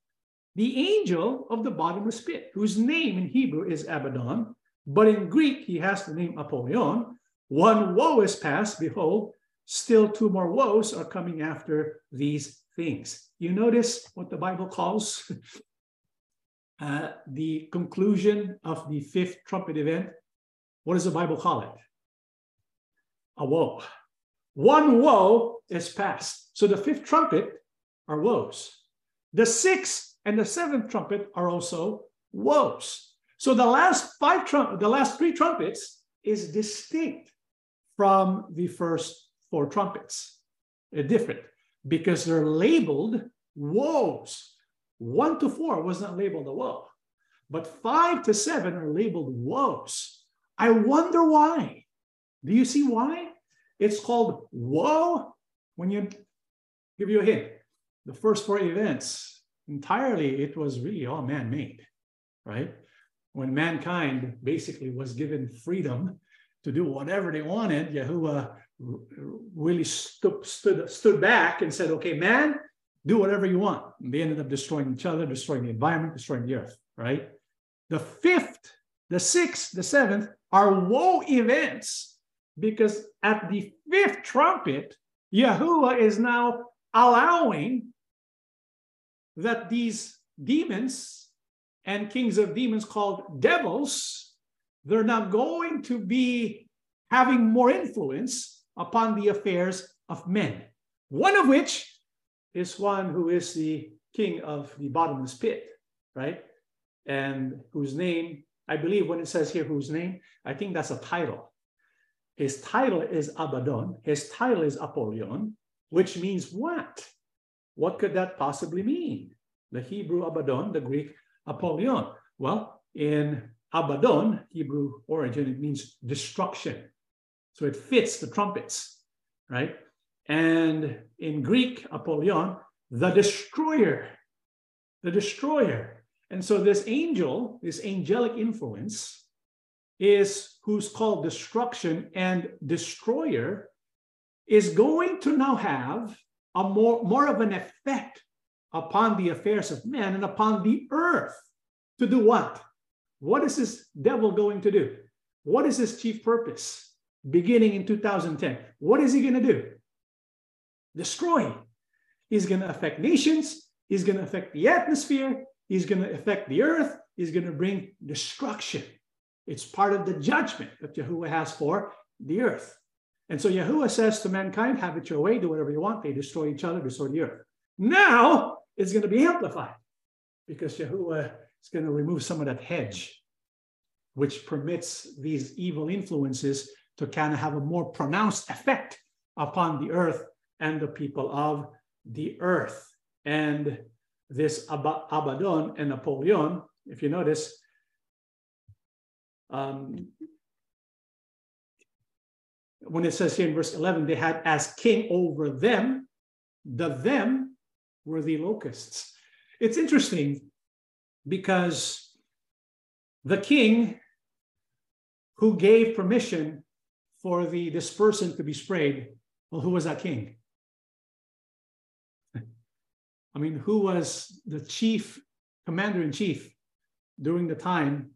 the angel of the bottomless pit, whose name in Hebrew is Abaddon, but in Greek he has the name Apollyon. One woe is past, behold, still two more woes are coming after these things. You notice what the Bible calls *laughs* uh, the conclusion of the fifth trumpet event? What does the Bible call it? A woe. One woe is past. So the fifth trumpet are woes. The sixth and the seventh trumpet are also woes. So the last five trump, the last three trumpets is distinct from the first four trumpets. They're different because they're labeled woes. One to four was not labeled a woe, but five to seven are labeled woes. I wonder why. Do you see why? It's called woe. When you give you a hint, the first four events entirely it was really all man-made, right? When mankind basically was given freedom to do whatever they wanted, Yahuwah really stood, stood, stood back and said, okay, man, do whatever you want. And they ended up destroying each other, destroying the environment, destroying the earth, right? The fifth, the sixth, the seventh are woe events because at the fifth trumpet, Yahuwah is now allowing that these demons and kings of demons called devils, they're now going to be having more influence upon the affairs of men, one of which is one who is the king of the bottomless pit, right? And whose name, I believe when it says here whose name, I think that's a title. His title is Abaddon, his title is Apollyon, which means what? What could that possibly mean? The Hebrew Abaddon, the Greek Apollyon. Well, in Abaddon, Hebrew origin, it means destruction. So it fits the trumpets, right? And in Greek, Apollyon, the destroyer, the destroyer. And so this angel, this angelic influence, is who's called destruction and destroyer, is going to now have a more, more of an effect upon the affairs of men and upon the earth. To do what? What is this devil going to do? What is his chief purpose beginning in 2010? What is he going to do? Destroy. He's going to affect nations. He's going to affect the atmosphere. He's going to affect the earth. He's going to bring destruction. It's part of the judgment that Yahuwah has for the earth. And so Yahuwah says to mankind, have it your way, do whatever you want. They destroy each other, destroy the earth. Now it's going to be amplified because Yahuwah is going to remove some of that hedge, which permits these evil influences to kind of have a more pronounced effect upon the earth and the people of the earth. And this Ab- Abaddon and Apollyon, if you notice, um, when it says here in verse 11, they had as king over them, the them were the locusts. It's interesting because the king who gave permission for the dispersant to be sprayed, well, who was that king? *laughs* I mean, who was the chief commander in chief during the time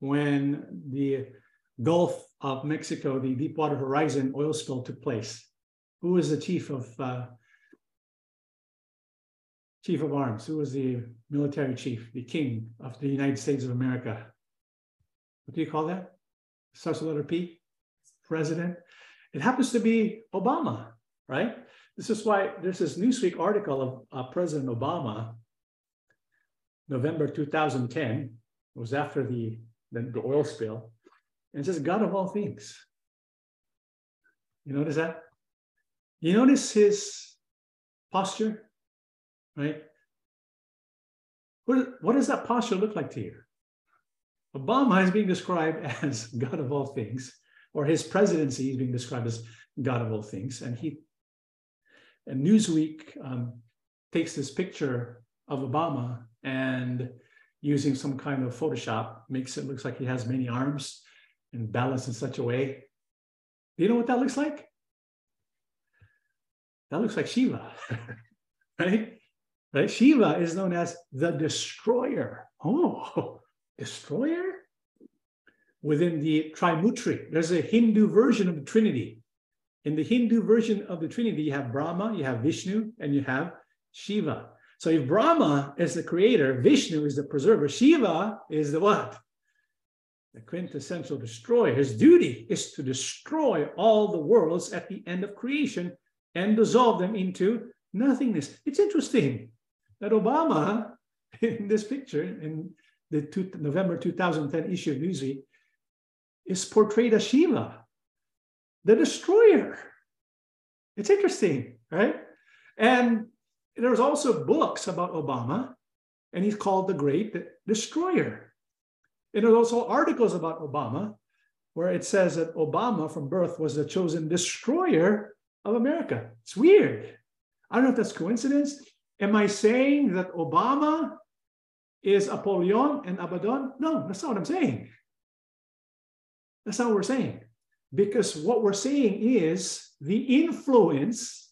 when the Gulf of Mexico, the Deepwater Horizon oil spill took place? Who was the chief of uh, chief of arms? Who was the military chief, the king of the United States of America? What do you call that? Starts with letter P. President. It happens to be Obama, right? This is why there's this Newsweek article of uh, President Obama, November 2010. It was after the, the, the oil spill. And it says, God of all things. You notice that? You notice his posture, right? What, what does that posture look like to you? Obama is being described *laughs* as God of all things, or his presidency is being described as God of all things. And he and Newsweek um, takes this picture of Obama and using some kind of Photoshop makes it looks like he has many arms and balanced in such a way. Do you know what that looks like? That looks like Shiva, *laughs* right? Right? Shiva is known as the destroyer. Oh, *laughs* destroyer? Within the Trimurti, there's a Hindu version of the Trinity in the Hindu version of the Trinity, you have Brahma, you have Vishnu, and you have Shiva. So if Brahma is the creator, Vishnu is the preserver, Shiva is the what? The quintessential destroyer. His duty is to destroy all the worlds at the end of creation and dissolve them into nothingness. It's interesting that Obama, *laughs* in this picture, in the two, November 2010 issue of Newsweek, is portrayed as Shiva the destroyer. It's interesting, right? And there's also books about Obama, and he's called the Great Destroyer. And there's also articles about Obama where it says that Obama from birth was the chosen destroyer of America. It's weird. I don't know if that's coincidence. Am I saying that Obama is Apollyon and Abaddon? No, that's not what I'm saying. That's not what we're saying because what we're saying is the influence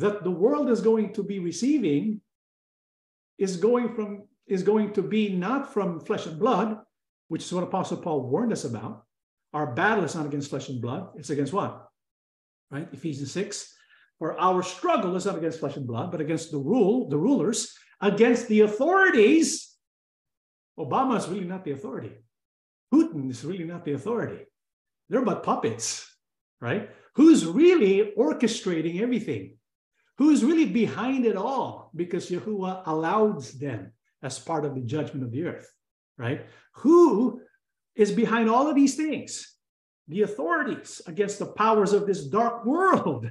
that the world is going to be receiving is going from is going to be not from flesh and blood which is what apostle paul warned us about. Our battle is not against flesh and blood. It's against what? Right? Ephesians 6 for our struggle is not against flesh and blood but against the rule the rulers against the authorities. Obama is really not the authority. Putin is really not the authority. They're but puppets, right? Who's really orchestrating everything? Who's really behind it all? Because Yahuwah allows them as part of the judgment of the earth, right? Who is behind all of these things? The authorities against the powers of this dark world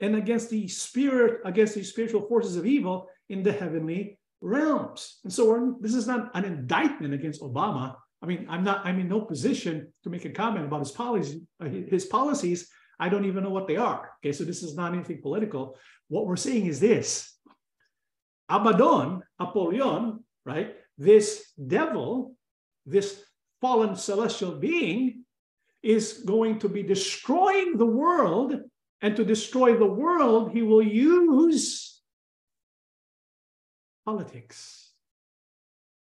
and against the spirit, against the spiritual forces of evil in the heavenly realms. And so this is not an indictment against Obama. I mean, I'm not, I'm in no position to make a comment about his policies, uh, his policies. I don't even know what they are. Okay, so this is not anything political. What we're saying is this Abaddon, Apollyon, right? This devil, this fallen celestial being, is going to be destroying the world And to destroy the world, he will use politics,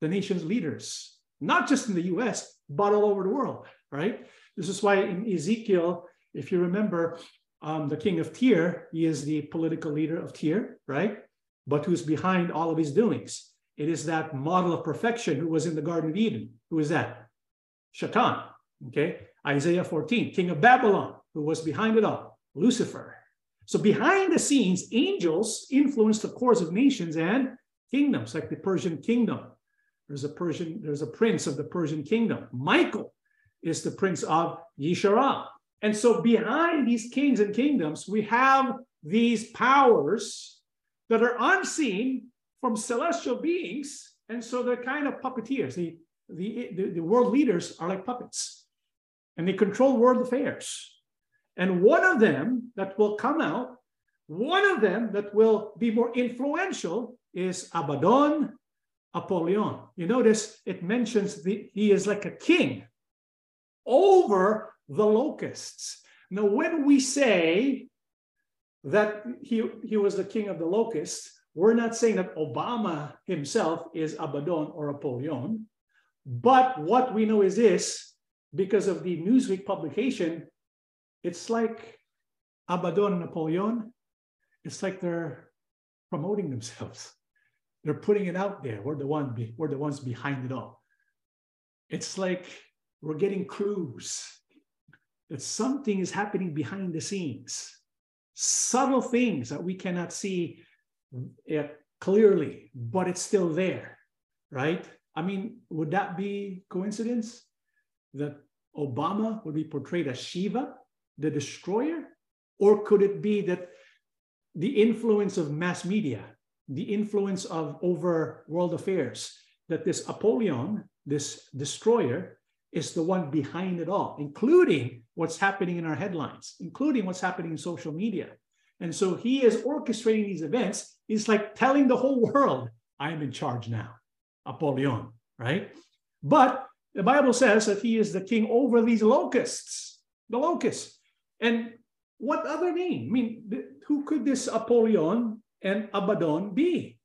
the nation's leaders, not just in the US, but all over the world, right? This is why in Ezekiel, if you remember, um, the king of Tyre, he is the political leader of Tyre, right? But who's behind all of his doings? It is that model of perfection who was in the Garden of Eden. Who is that? Shaitan, okay? Isaiah 14, king of Babylon, who was behind it all, Lucifer. So behind the scenes, angels influence the course of nations and kingdoms, like the Persian kingdom. There's a Persian, there's a prince of the Persian kingdom. Michael is the prince of Yisharah. And so behind these kings and kingdoms, we have these powers that are unseen from celestial beings. And so they're kind of puppeteers. The, the, the, the world leaders are like puppets and they control world affairs. And one of them that will come out, one of them that will be more influential is Abaddon Apollyon. You notice it mentions the, he is like a king over the locusts. Now, when we say that he, he was the king of the locusts, we're not saying that Obama himself is Abaddon or Apollyon. But what we know is this because of the Newsweek publication, it's like Abaddon and Apollyon, it's like they're promoting themselves. They're putting it out there. We're the one, we're the ones behind it all. It's like we're getting clues that something is happening behind the scenes, subtle things that we cannot see yet clearly, but it's still there, right? I mean, would that be coincidence that Obama would be portrayed as Shiva, the destroyer? Or could it be that the influence of mass media, the influence of over world affairs, that this Apollyon, this destroyer, is the one behind it all, including what's happening in our headlines, including what's happening in social media. And so he is orchestrating these events. He's like telling the whole world, I'm in charge now, Apollyon, right? But the Bible says that he is the king over these locusts, the locusts. And what other name? I mean, who could this Apollyon and Abaddon be?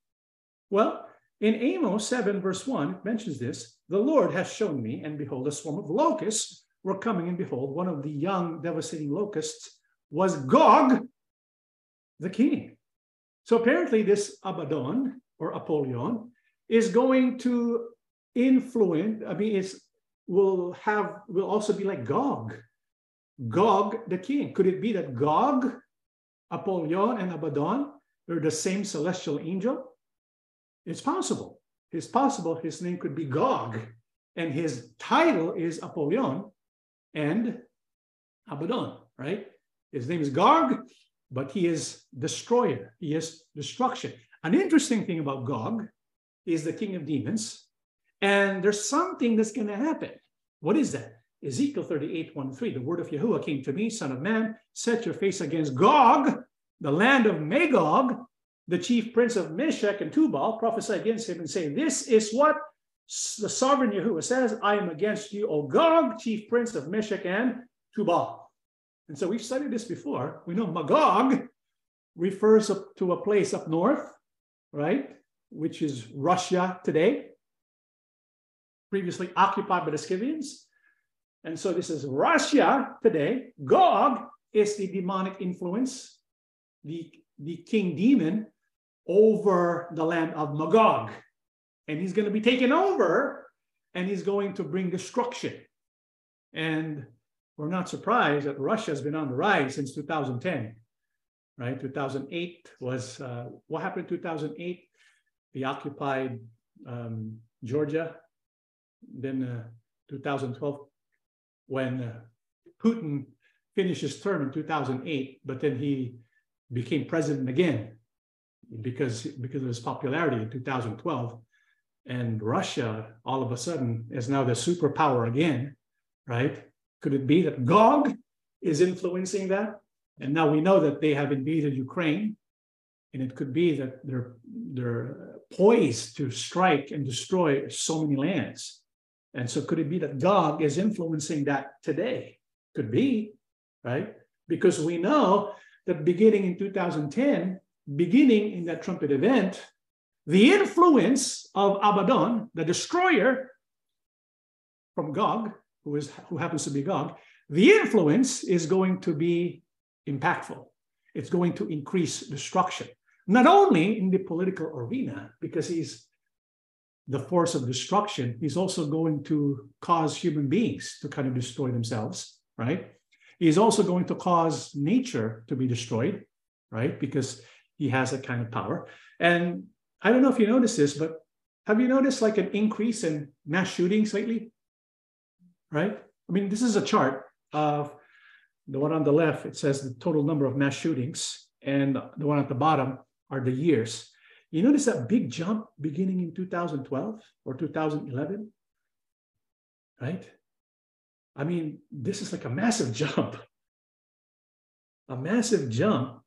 Well, in Amos 7, verse 1, it mentions this The Lord has shown me, and behold, a swarm of locusts were coming, and behold, one of the young, devastating locusts was Gog, the king. So apparently, this Abaddon or Apollyon is going to influence, I mean, it's will have will also be like Gog. Gog the king. Could it be that Gog, Apollyon, and Abaddon are the same celestial angel? It's possible. It's possible his name could be Gog, and his title is Apollyon and Abaddon, right? His name is Gog, but he is destroyer. He is destruction. An interesting thing about Gog is the king of demons, and there's something that's going to happen. What is that? Ezekiel 38, 1 3. The word of Yahuwah came to me, Son of man, set your face against Gog, the land of Magog, the chief prince of Meshech and Tubal, prophesy against him and say, This is what the sovereign Yahuwah says, I am against you, O Gog, chief prince of Meshech and Tubal. And so we've studied this before. We know Magog refers to a place up north, right? Which is Russia today previously occupied by the Scythians. And so this is Russia today. Gog is the demonic influence, the, the king demon over the land of Magog. And he's going to be taken over and he's going to bring destruction. And we're not surprised that Russia has been on the rise since 2010, right? 2008 was uh, what happened in 2008? They occupied um, Georgia then uh, 2012, when uh, Putin finished his term in 2008, but then he became president again because, because of his popularity in 2012. And Russia, all of a sudden, is now the superpower again, right? Could it be that Gog is influencing that? And now we know that they have invaded Ukraine, and it could be that they're they're poised to strike and destroy so many lands. And so could it be that Gog is influencing that today? Could be, right? Because we know that beginning in 2010, beginning in that trumpet event, the influence of Abaddon, the destroyer from Gog, who, is, who happens to be Gog, the influence is going to be impactful. It's going to increase destruction, not only in the political arena, because he's the force of destruction, he's also going to cause human beings to kind of destroy themselves, right? He's also going to cause nature to be destroyed, right? Because he has that kind of power. And I don't know if you noticed this, but have you noticed like an increase in mass shootings lately? Right? I mean, this is a chart of the one on the left, it says the total number of mass shootings, and the one at the bottom are the years. You notice that big jump beginning in 2012 or 2011, right? I mean, this is like a massive *laughs* jump, a massive jump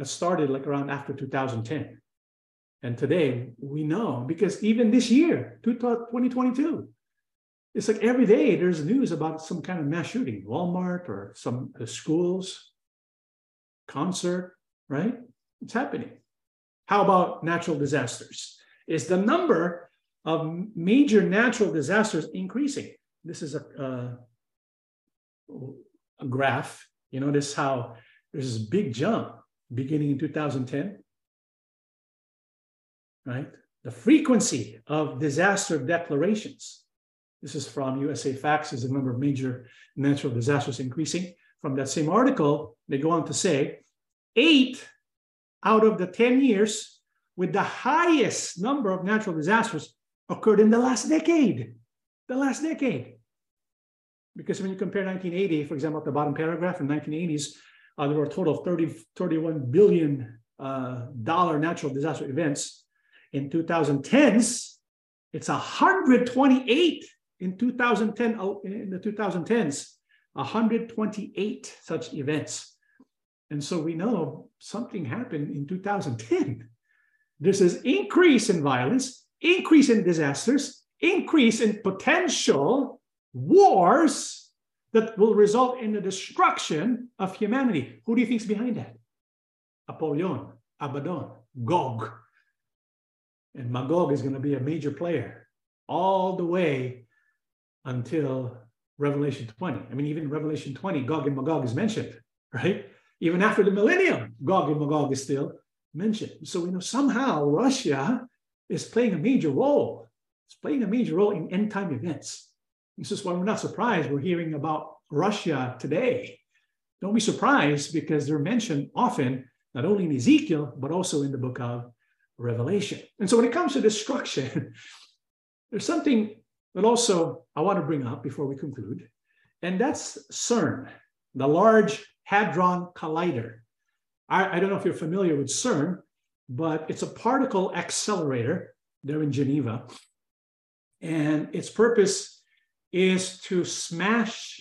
that started like around after 2010. And today we know because even this year, 2022, it's like every day there's news about some kind of mass shooting, Walmart or some uh, schools, concert, right? It's happening. How about natural disasters? Is the number of major natural disasters increasing? This is a, uh, a graph. You notice how there's this big jump beginning in 2010, right? The frequency of disaster declarations. This is from USA Facts, is the number of major natural disasters increasing. From that same article, they go on to say eight out of the 10 years with the highest number of natural disasters occurred in the last decade. The last decade. Because when you compare 1980, for example, at the bottom paragraph in 1980s, uh, there were a total of 30, 31 billion uh, dollar natural disaster events. In 2010s, it's 128 in 2010 in the 2010s, 128 such events. And so we know something happened in 2010. This is increase in violence, increase in disasters, increase in potential wars that will result in the destruction of humanity. Who do you think is behind that? Apollyon, Abaddon, Gog. And Magog is going to be a major player all the way until Revelation 20. I mean, even Revelation 20, Gog and Magog is mentioned, *laughs* right? Even after the millennium, Gog and Magog is still mentioned. So we know somehow Russia is playing a major role. It's playing a major role in end time events. This is why we're not surprised we're hearing about Russia today. Don't be surprised because they're mentioned often, not only in Ezekiel, but also in the book of Revelation. And so when it comes to destruction, *laughs* there's something that also I want to bring up before we conclude, and that's CERN, the Large Hadron Collider. I, I don't know if you're familiar with CERN, but it's a particle accelerator there in Geneva. And its purpose is to smash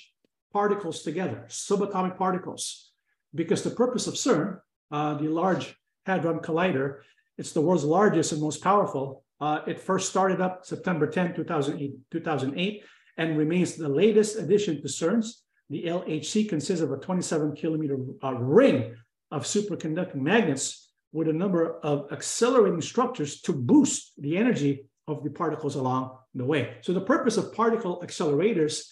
particles together, subatomic particles, because the purpose of CERN, uh, the Large Hadron Collider, it's the world's largest and most powerful. Uh, it first started up September 10, 2008, 2008, and remains the latest addition to CERN's. The LHC consists of a 27 kilometer uh, ring of superconducting magnets with a number of accelerating structures to boost the energy of the particles along the way. So the purpose of particle accelerators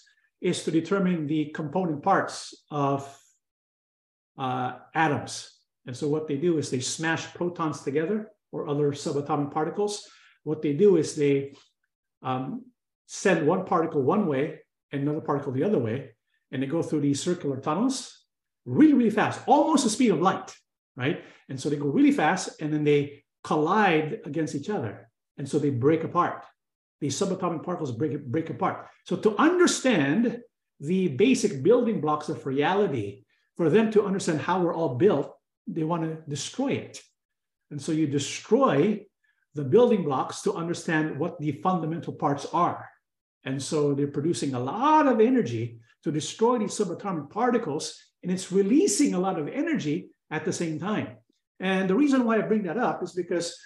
is to determine the component parts of uh, atoms. And so what they do is they smash protons together or other subatomic particles. What they do is they um, send one particle one way and another particle the other way, and they go through these circular tunnels really, really fast, almost the speed of light, right? And so they go really fast and then they collide against each other. And so they break apart. These subatomic particles break, break apart. So to understand the basic building blocks of reality, for them to understand how we're all built, they want to destroy it. And so you destroy the building blocks to understand what the fundamental parts are. And so they're producing a lot of energy to destroy these subatomic particles and it's releasing a lot of energy at the same time. And the reason why I bring that up is because,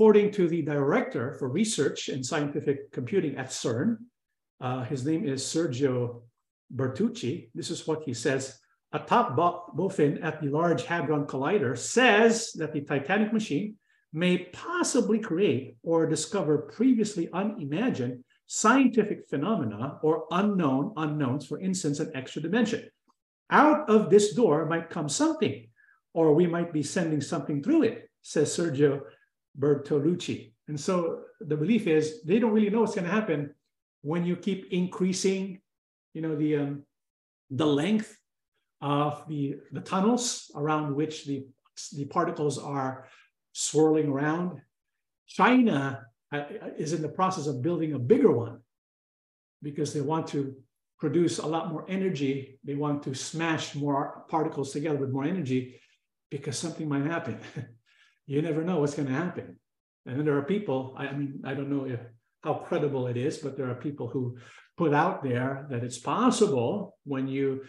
according to the director for research and scientific computing at CERN, uh, his name is Sergio Bertucci. This is what he says a top boffin at the Large Hadron Collider says that the Titanic machine may possibly create or discover previously unimagined scientific phenomena or unknown unknowns, for instance, an extra dimension. Out of this door might come something, or we might be sending something through it, says Sergio Bertolucci. And so the belief is they don't really know what's going to happen when you keep increasing, you know, the um, the length of the the tunnels around which the the particles are swirling around. China uh, is in the process of building a bigger one because they want to produce a lot more energy. They want to smash more particles together with more energy because something might happen. *laughs* you never know what's going to happen. And then there are people, I mean, I don't know if how credible it is, but there are people who put out there that it's possible when you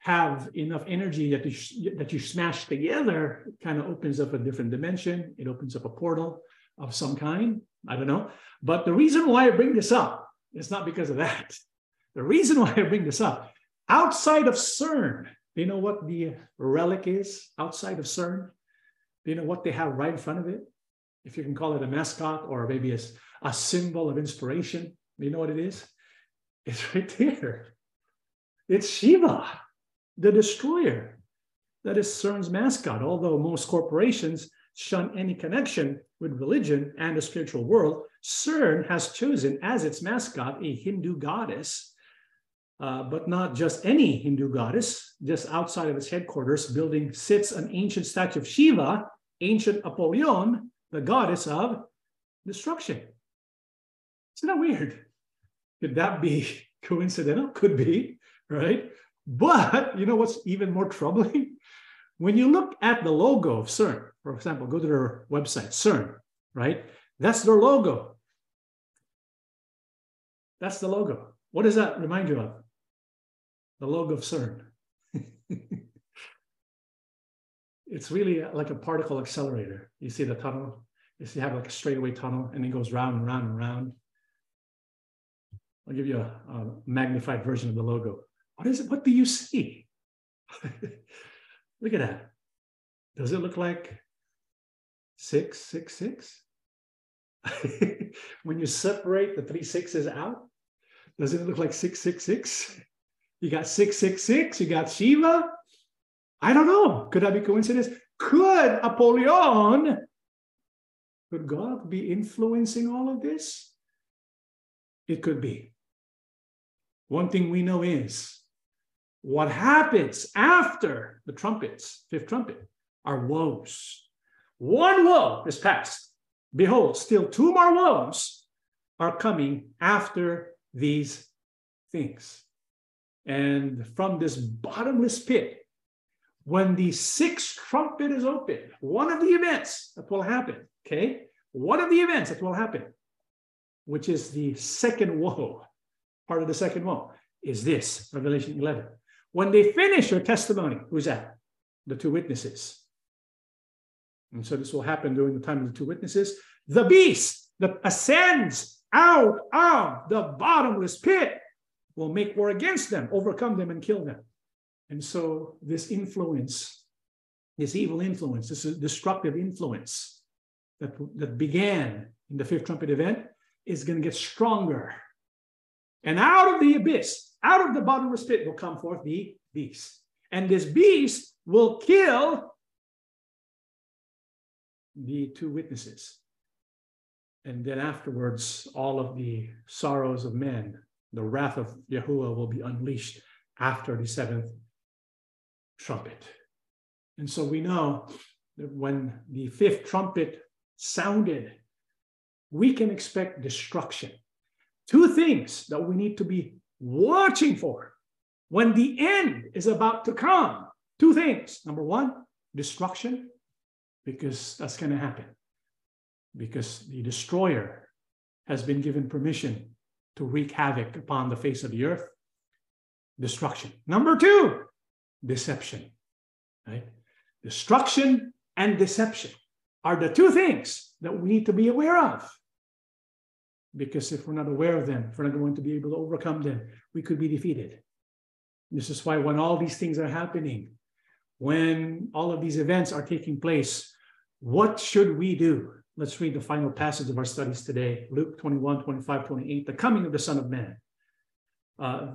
have enough energy that you, that you smash together, it kind of opens up a different dimension. It opens up a portal of some kind. I don't know. But the reason why I bring this up is not because of that. The reason why I bring this up, outside of CERN, do you know what the relic is outside of CERN? You know what they have right in front of it? If you can call it a mascot or maybe a, a symbol of inspiration, you know what it is? It's *laughs* right there. It's Shiva the destroyer. That is CERN's mascot, although most corporations shun any connection with religion and the spiritual world, CERN has chosen as its mascot a Hindu goddess, uh, but not just any Hindu goddess. Just outside of its headquarters building sits an ancient statue of Shiva, ancient Apollyon, the goddess of destruction. Isn't that weird? Could that be *laughs* coincidental? Could be, right? But you know what's even more troubling? When you look at the logo of CERN, for example, go to their website, CERN, right? That's their logo. That's the logo. What does that remind you of? The logo of CERN. *laughs* it's really like a particle accelerator. You see the tunnel, you see have like a straightaway tunnel and it goes round and round and round. I'll give you a, a magnified version of the logo. What is it? What do you see? *laughs* look at that. Does it look like six, six, six? *laughs* when you separate the three sixes out, does it look like six, six, six? You got six, six, six. You got Shiva. I don't know. Could that be coincidence? Could Apollyon, could God be influencing all of this? It could be. One thing we know is what happens after the trumpets, fifth trumpet, are woes. One woe is past. Behold, still two more woes are coming after these things. And from this bottomless pit, when the sixth trumpet is opened, one of the events that will happen, okay, one of the events that will happen, which is the second woe, part of the second woe, is this Revelation 11. When they finish their testimony, who's that? The two witnesses. And so this will happen during the time of the two witnesses. The beast that ascends out of the bottomless pit will make war against them, overcome them, and kill them. And so this influence, this evil influence, this destructive influence that, that began in the fifth trumpet event is going to get stronger. And out of the abyss, out of the bottomless pit will come forth the beast. And this beast will kill the two witnesses. And then afterwards, all of the sorrows of men, the wrath of Yahuwah will be unleashed after the seventh trumpet. And so we know that when the fifth trumpet sounded, we can expect destruction. Two things that we need to be watching for when the end is about to come. Two things. Number one, destruction, because that's going to happen. Because the destroyer has been given permission to wreak havoc upon the face of the earth. Destruction. Number two, deception. Right? Destruction and deception are the two things that we need to be aware of. Because if we're not aware of them, if we're not going to be able to overcome them, we could be defeated. This is why when all these things are happening, when all of these events are taking place, what should we do? Let's read the final passage of our studies today Luke 21, 25, 28, the coming of the Son of Man. Uh,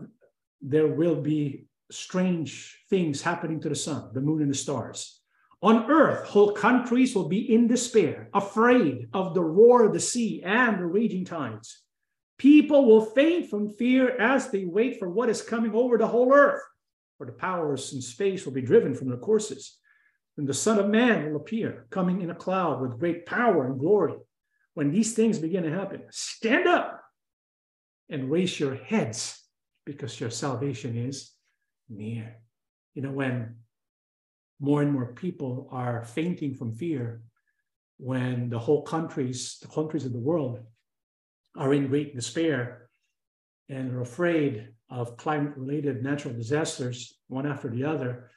there will be strange things happening to the sun, the moon, and the stars. On earth, whole countries will be in despair, afraid of the roar of the sea and the raging tides. People will faint from fear as they wait for what is coming over the whole earth, for the powers in space will be driven from their courses. And the Son of Man will appear, coming in a cloud with great power and glory. When these things begin to happen, stand up and raise your heads because your salvation is near. You know, when more and more people are fainting from fear, when the whole countries, the countries of the world, are in great despair and are afraid of climate related natural disasters, one after the other,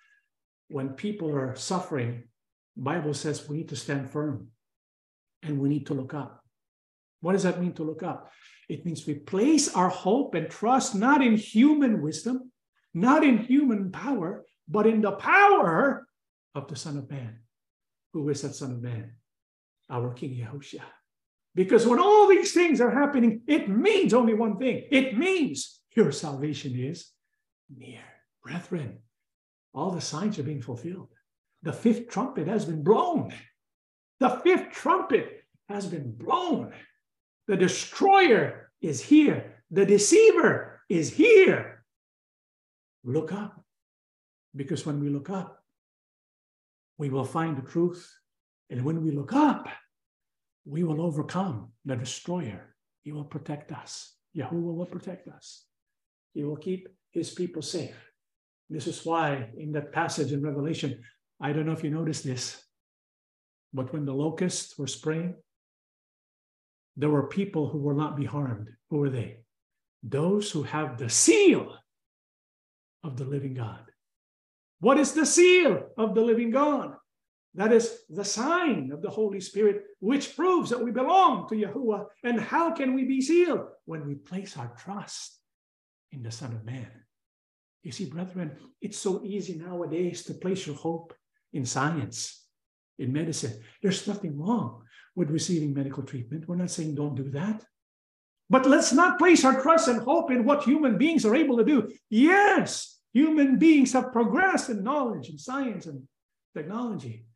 when people are suffering, Bible says we need to stand firm and we need to look up. What does that mean to look up? It means we place our hope and trust not in human wisdom, not in human power, but in the power of the Son of Man. Who is that Son of Man? Our King Yahushua. Because when all these things are happening, it means only one thing it means your salvation is near. Brethren, all the signs are being fulfilled. The fifth trumpet has been blown. The fifth trumpet has been blown. The destroyer is here. The deceiver is here. Look up. Because when we look up, we will find the truth. And when we look up, we will overcome the destroyer. He will protect us. Yahuwah will protect us. He will keep his people safe. This is why in that passage in Revelation, I don't know if you noticed this, but when the locusts were spraying, there were people who will not be harmed. Who were they? Those who have the seal of the living God. What is the seal of the living God? That is the sign of the Holy Spirit, which proves that we belong to Yahuwah. And how can we be sealed? When we place our trust in the Son of Man. You see, brethren, it's so easy nowadays to place your hope in science, in medicine. There's nothing wrong with receiving medical treatment. We're not saying don't do that. But let's not place our trust and hope in what human beings are able to do. Yes, human beings have progressed in knowledge and science and technology.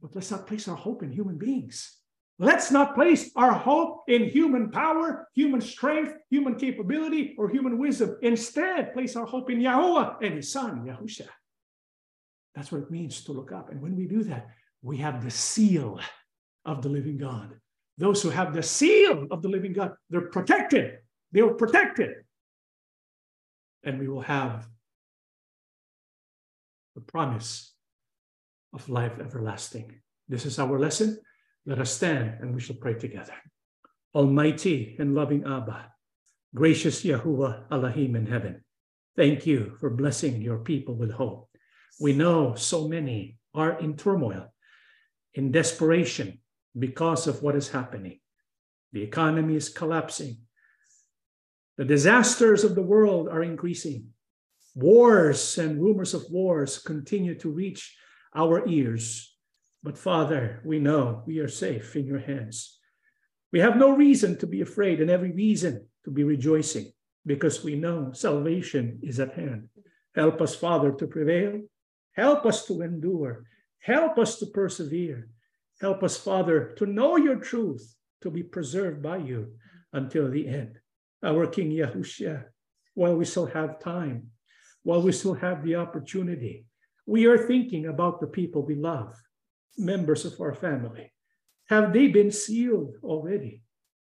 But let's not place our hope in human beings. Let's not place our hope in human power, human strength, human capability, or human wisdom. Instead, place our hope in Yahuwah and his son, Yahusha. That's what it means to look up. And when we do that, we have the seal of the living God. Those who have the seal of the living God, they're protected. They are protected. And we will have the promise of life everlasting. This is our lesson. Let us stand and we shall pray together. Almighty and loving Abba, gracious Yahuwah Elohim in heaven, thank you for blessing your people with hope. We know so many are in turmoil, in desperation, because of what is happening. The economy is collapsing. The disasters of the world are increasing. Wars and rumors of wars continue to reach our ears. But Father, we know we are safe in your hands. We have no reason to be afraid and every reason to be rejoicing because we know salvation is at hand. Help us, Father, to prevail. Help us to endure. Help us to persevere. Help us, Father, to know your truth, to be preserved by you until the end. Our King Yahushua, while we still have time, while we still have the opportunity, we are thinking about the people we love, members of our family. Have they been sealed already?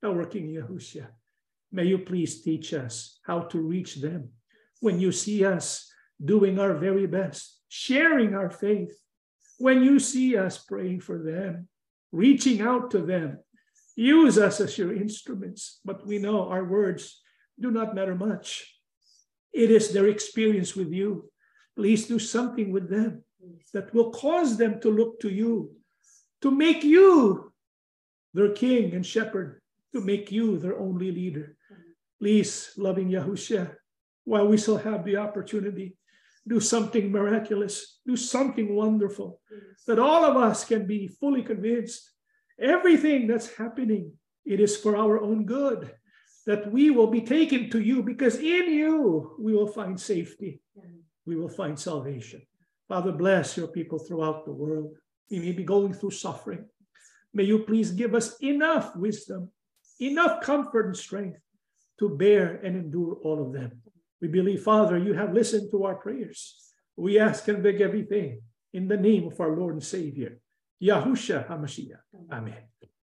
Our King Yahushua, may you please teach us how to reach them when you see us doing our very best, sharing our faith, when you see us praying for them, reaching out to them, use us as your instruments. But we know our words do not matter much. It is their experience with you. Please do something with them that will cause them to look to you, to make you their king and shepherd, to make you their only leader. Please, loving Yahushua, while we still have the opportunity. Do something miraculous, do something wonderful, that all of us can be fully convinced everything that's happening, it is for our own good, that we will be taken to you because in you we will find safety, we will find salvation. Father, bless your people throughout the world. We may be going through suffering. May you please give us enough wisdom, enough comfort and strength to bear and endure all of them. We believe, Father, you have listened to our prayers. We ask and beg everything in the name of our Lord and Savior, Yahusha HaMashiach. Amen.